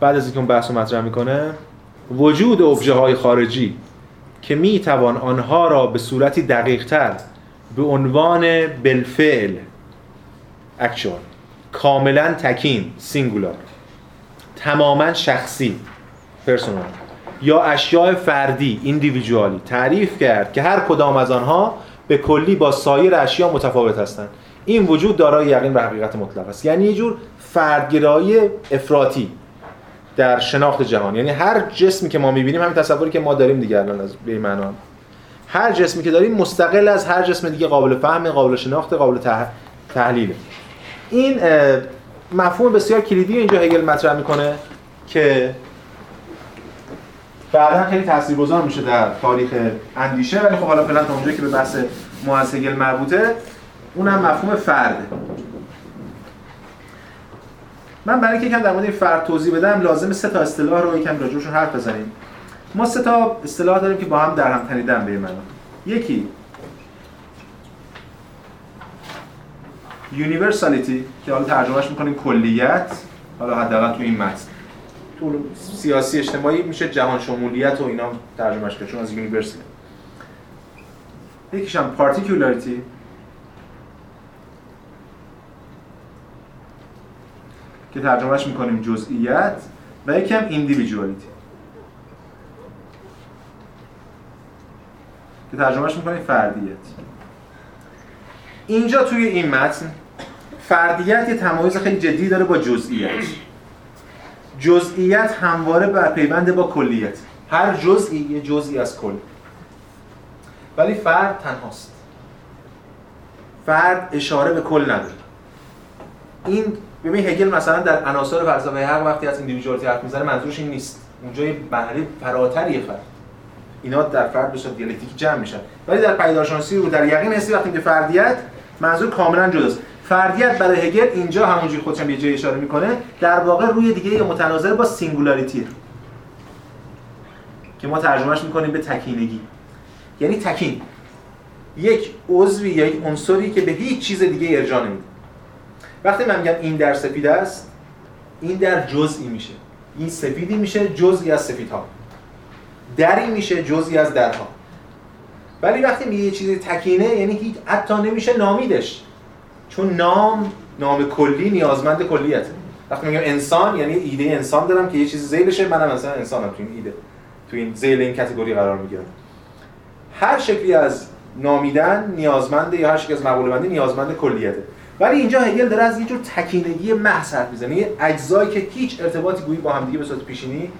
بعد از اینکه اون بحث رو مطرح می‌کنه وجود ابژه های خارجی که می‌توان آنها را به صورتی دقیق تر به عنوان بالفعل اکچوال کاملا تکین سینگولار تماما شخصی پرسونال یا اشیاء فردی ایندیویدوالی تعریف کرد که هر کدام از آنها به کلی با سایر اشیا متفاوت هستند. این وجود دارای یقین و حقیقت مطلق است. یعنی یه جور فردگرایی افراطی در شناخت جهان. یعنی هر جسمی که ما می‌بینیم همین تصوری که ما داریم دیگه الان از به معنا. هر جسمی که داریم مستقل از هر جسم دیگه قابل فهم قابل شناخت قابل تحلیل. این مفهوم بسیار کلیدی اینجا هگل مطرح می‌کنه که بعدا خیلی تاثیرگذار میشه در تاریخ اندیشه ولی خب حالا فعلا تا اونجایی که به بحث هگل مربوطه اونم مفهوم فرده. من برای اینکه یکم در مورد فرد توضیح بدم لازم سه تا اصطلاح رو یکم راجعشون حرف بزنیم. ما سه تا اصطلاح داریم که با هم در هم تنیدن به معنا یکی universality که حالا ترجمهش می‌کنیم کلیت حالا حداقل تو این متن. تو سیاسی اجتماعی میشه جهان شمولیت و اینا ترجمهش کرد چون از universality یکیش هم particularity که ترجمهش می‌کنیم جزئیت و یکی هم individuality که ترجمهش می‌کنیم فردیت. اینجا توی این متن فردیت یه تمایز خیلی جدی داره با جزئیت جزئیت همواره بر پیوند با کلیت. هر جزئی یه جزئی از کل. ولی فرد تنهاست. فرد اشاره به کل نداره. این ببین هگل مثلا در عناصر فلسفه حق وقتی از individuality حرف می‌زنه منظورش این نیست. اونجا یه مرحله فراتریه فرد. اینا در فرد به صورت دیالکتیکی جمع میشن. ولی در پیدارشناسی رو در یقین حسی وقتی که فردیت منظور کاملا جداست. فردیت برای هگل اینجا همونجوری خودش هم یه جای اشاره می‌کنه. در واقع روی دیگه متناظر با singularity. که ما ترجمهش می‌کنیم به تکینگی یعنی تکین یک عضوی یا یک عنصری که به هیچ چیز دیگه ارجاع نمیده. وقتی من میگم این در سفید است این در جزئی میشه. این سفیدی میشه جزئی از سفیدها. دری میشه جزئی از درها. ولی وقتی میگه یه چیزی تکینه یعنی هیچ حتی نمیشه نامیدش. چون نام نام کلی نیازمند کلیت. وقتی میگم انسان یعنی ایده انسان دارم که یه چیزی زیلشه منم مثلا انسانم تو این ایده تو این زیل این کاتگوری قرار می‌گیرم. هر شکلی از نامیدن نیازمند یا هر شکلی از مقوله بندی نیازمند کلیته. ولی اینجا هگل داره از یه جور تکینگی محض حرف می‌زنه. یه اجزایی که هیچ ارتباطی گویی با همدیگه به صورت پیشینی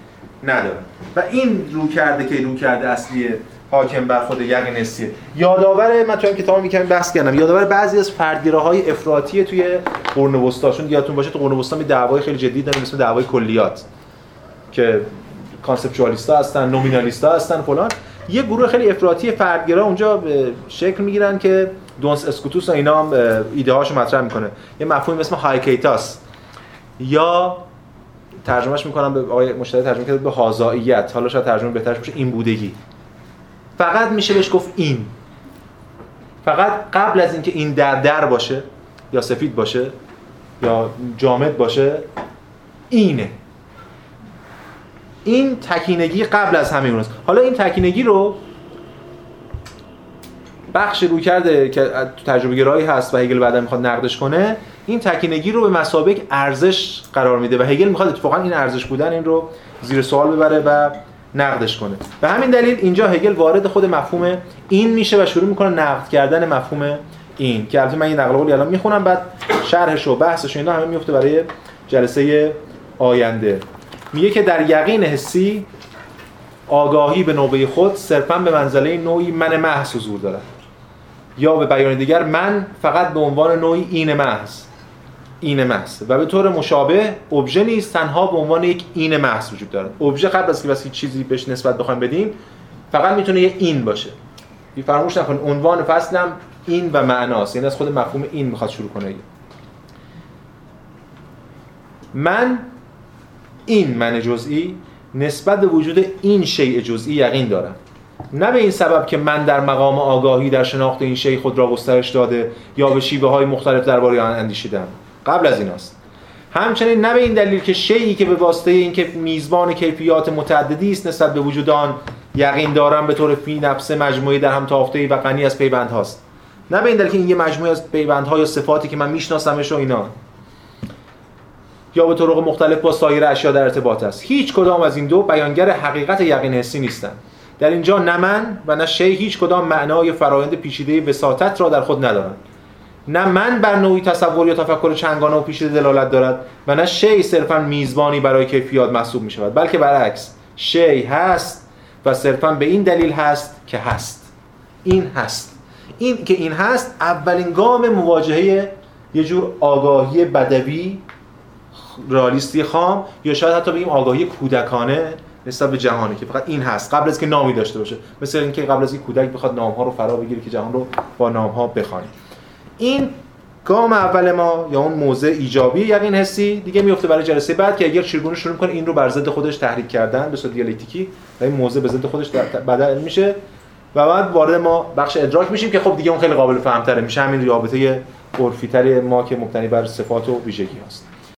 نداره. و این رو کرده که رو کرده اصلی حاکم بر خود یقین حسیه یادآور من تو این کتاب می‌کنم بحث کردم. یادآور بعضی از های افراطی توی قرون وسطا چون یادتون باشه تو قرون وسطا می دعوای خیلی جدی داریم مثل دعوای کلیات که کانسپچوالیستا هستن نومینالیستا هستن فلان. یه گروه خیلی افراطی فردگرا اونجا شکل می‌گیرن که دونس اسکوتوس اینا هم ایده هاشو مطرح می‌کنه. یه مفهومی اسم haecceitas. یا ترجمهش می‌کنم به آقای مشتری ترجمه کرده به هازائیت حالا شاید ترجمه بهترش باشه این بودگی. فقط میشه بهش گفت این. فقط قبل از اینکه این در در باشه یا سفید باشه یا جامد باشه اینه. این تکینگی قبل از همه اون حالا این تکینگی رو بخش روی کرده که تجربه گرایی هست و هگل بعدا می‌خواد نقدش کنه این تکینگی رو به مسابق ارزش قرار میده و هگل می‌خواد اتفاقا این ارزش بودن این رو زیر سوال ببره و نقدش کنه. به همین دلیل اینجا هگل وارد خود مفهوم این میشه و شروع می‌کنه نقد کردن مفهوم این که البته من این نقل قولی الان می‌خونم بعد شرحش و بحثش و اینا همه میفته برای جلسه آینده. میگه که در یقین حسی آگاهی به نوبه خود صرفا به منزله نوعی من محض حضور دارد. یا به بیان دیگر من فقط به عنوان نوعی این محض. این محض. و به طور مشابه ابژه نیست تنها به عنوان یک این محض وجود دارد. ابژه قبل از که بس چیزی بهش نسبت بخوایم بدیم فقط می‌تونه یه این باشه. فراموش نکن عنوان فصلم این و معناست. یعنی از خود مفهوم این می‌خواد شروع کنه. من این من جزئی نسبت به وجود این شیء جزئی یقین دارم. نه به این سبب که من در مقام آگاهی در شناخت این شیء خود را گسترش داده یا به شیوه های مختلف درباره آن اندیشیدم. قبل از ایناست. همچنین نه به این دلیل که شیعی که به واسطه اینکه میزبان کیفیات متعددی است نسبت به وجود آن یقین دارم به طور فی نفس مجموعی در هم تافته و غنی از پیوندهاست نه به این دلیل که این یه مجموعه از پیوندها یا صفاتی که من میشناسمش و اینا. یا به طرق مختلف با سایر اشیا در ارتباط است. هیچ کدام از این دو بیانگر حقیقت یقین حسی نیستند. در اینجا نه من و نه شی هیچ کدام معنای فرایند پیچیده وساطت را در خود ندارند. نه من بر نوعی تصور یا تفکر چنگانه و پیچیده دلالت دارد و نه شی صرفا میزبانی برای کیفیات محسوب می شود بلکه برعکس شی هست و صرفا به این دلیل هست که هست. این هست. این که این هست اولین گام مواجهه یه جور آگاهی بدوی رالیستی خام یا شاید حتی بگیم آگاهی کودکانه نسبت به جهانی که فقط این هست قبل از که نامی داشته باشه. مثل اینکه قبل از این کودک بخواد نامها رو فرا بگیره که جهان رو با نامها بخوانه این گام اول ما یا اون موضع ایجابی یقین حسی دیگه میفته برای جلسه بعد که اگر چگونه شروع کنه این رو بر ضد خودش تحریک کردن به صورت دیالکتیکی و این موضع به ضد خودش بدل میشه و بعد وارد ما بخش ادراک میشیم که خب دیگه اون خیلی قابل فهمتره. میشه همین رابطه عرفی ما که مبتنی بر صفات و ویژگی هست.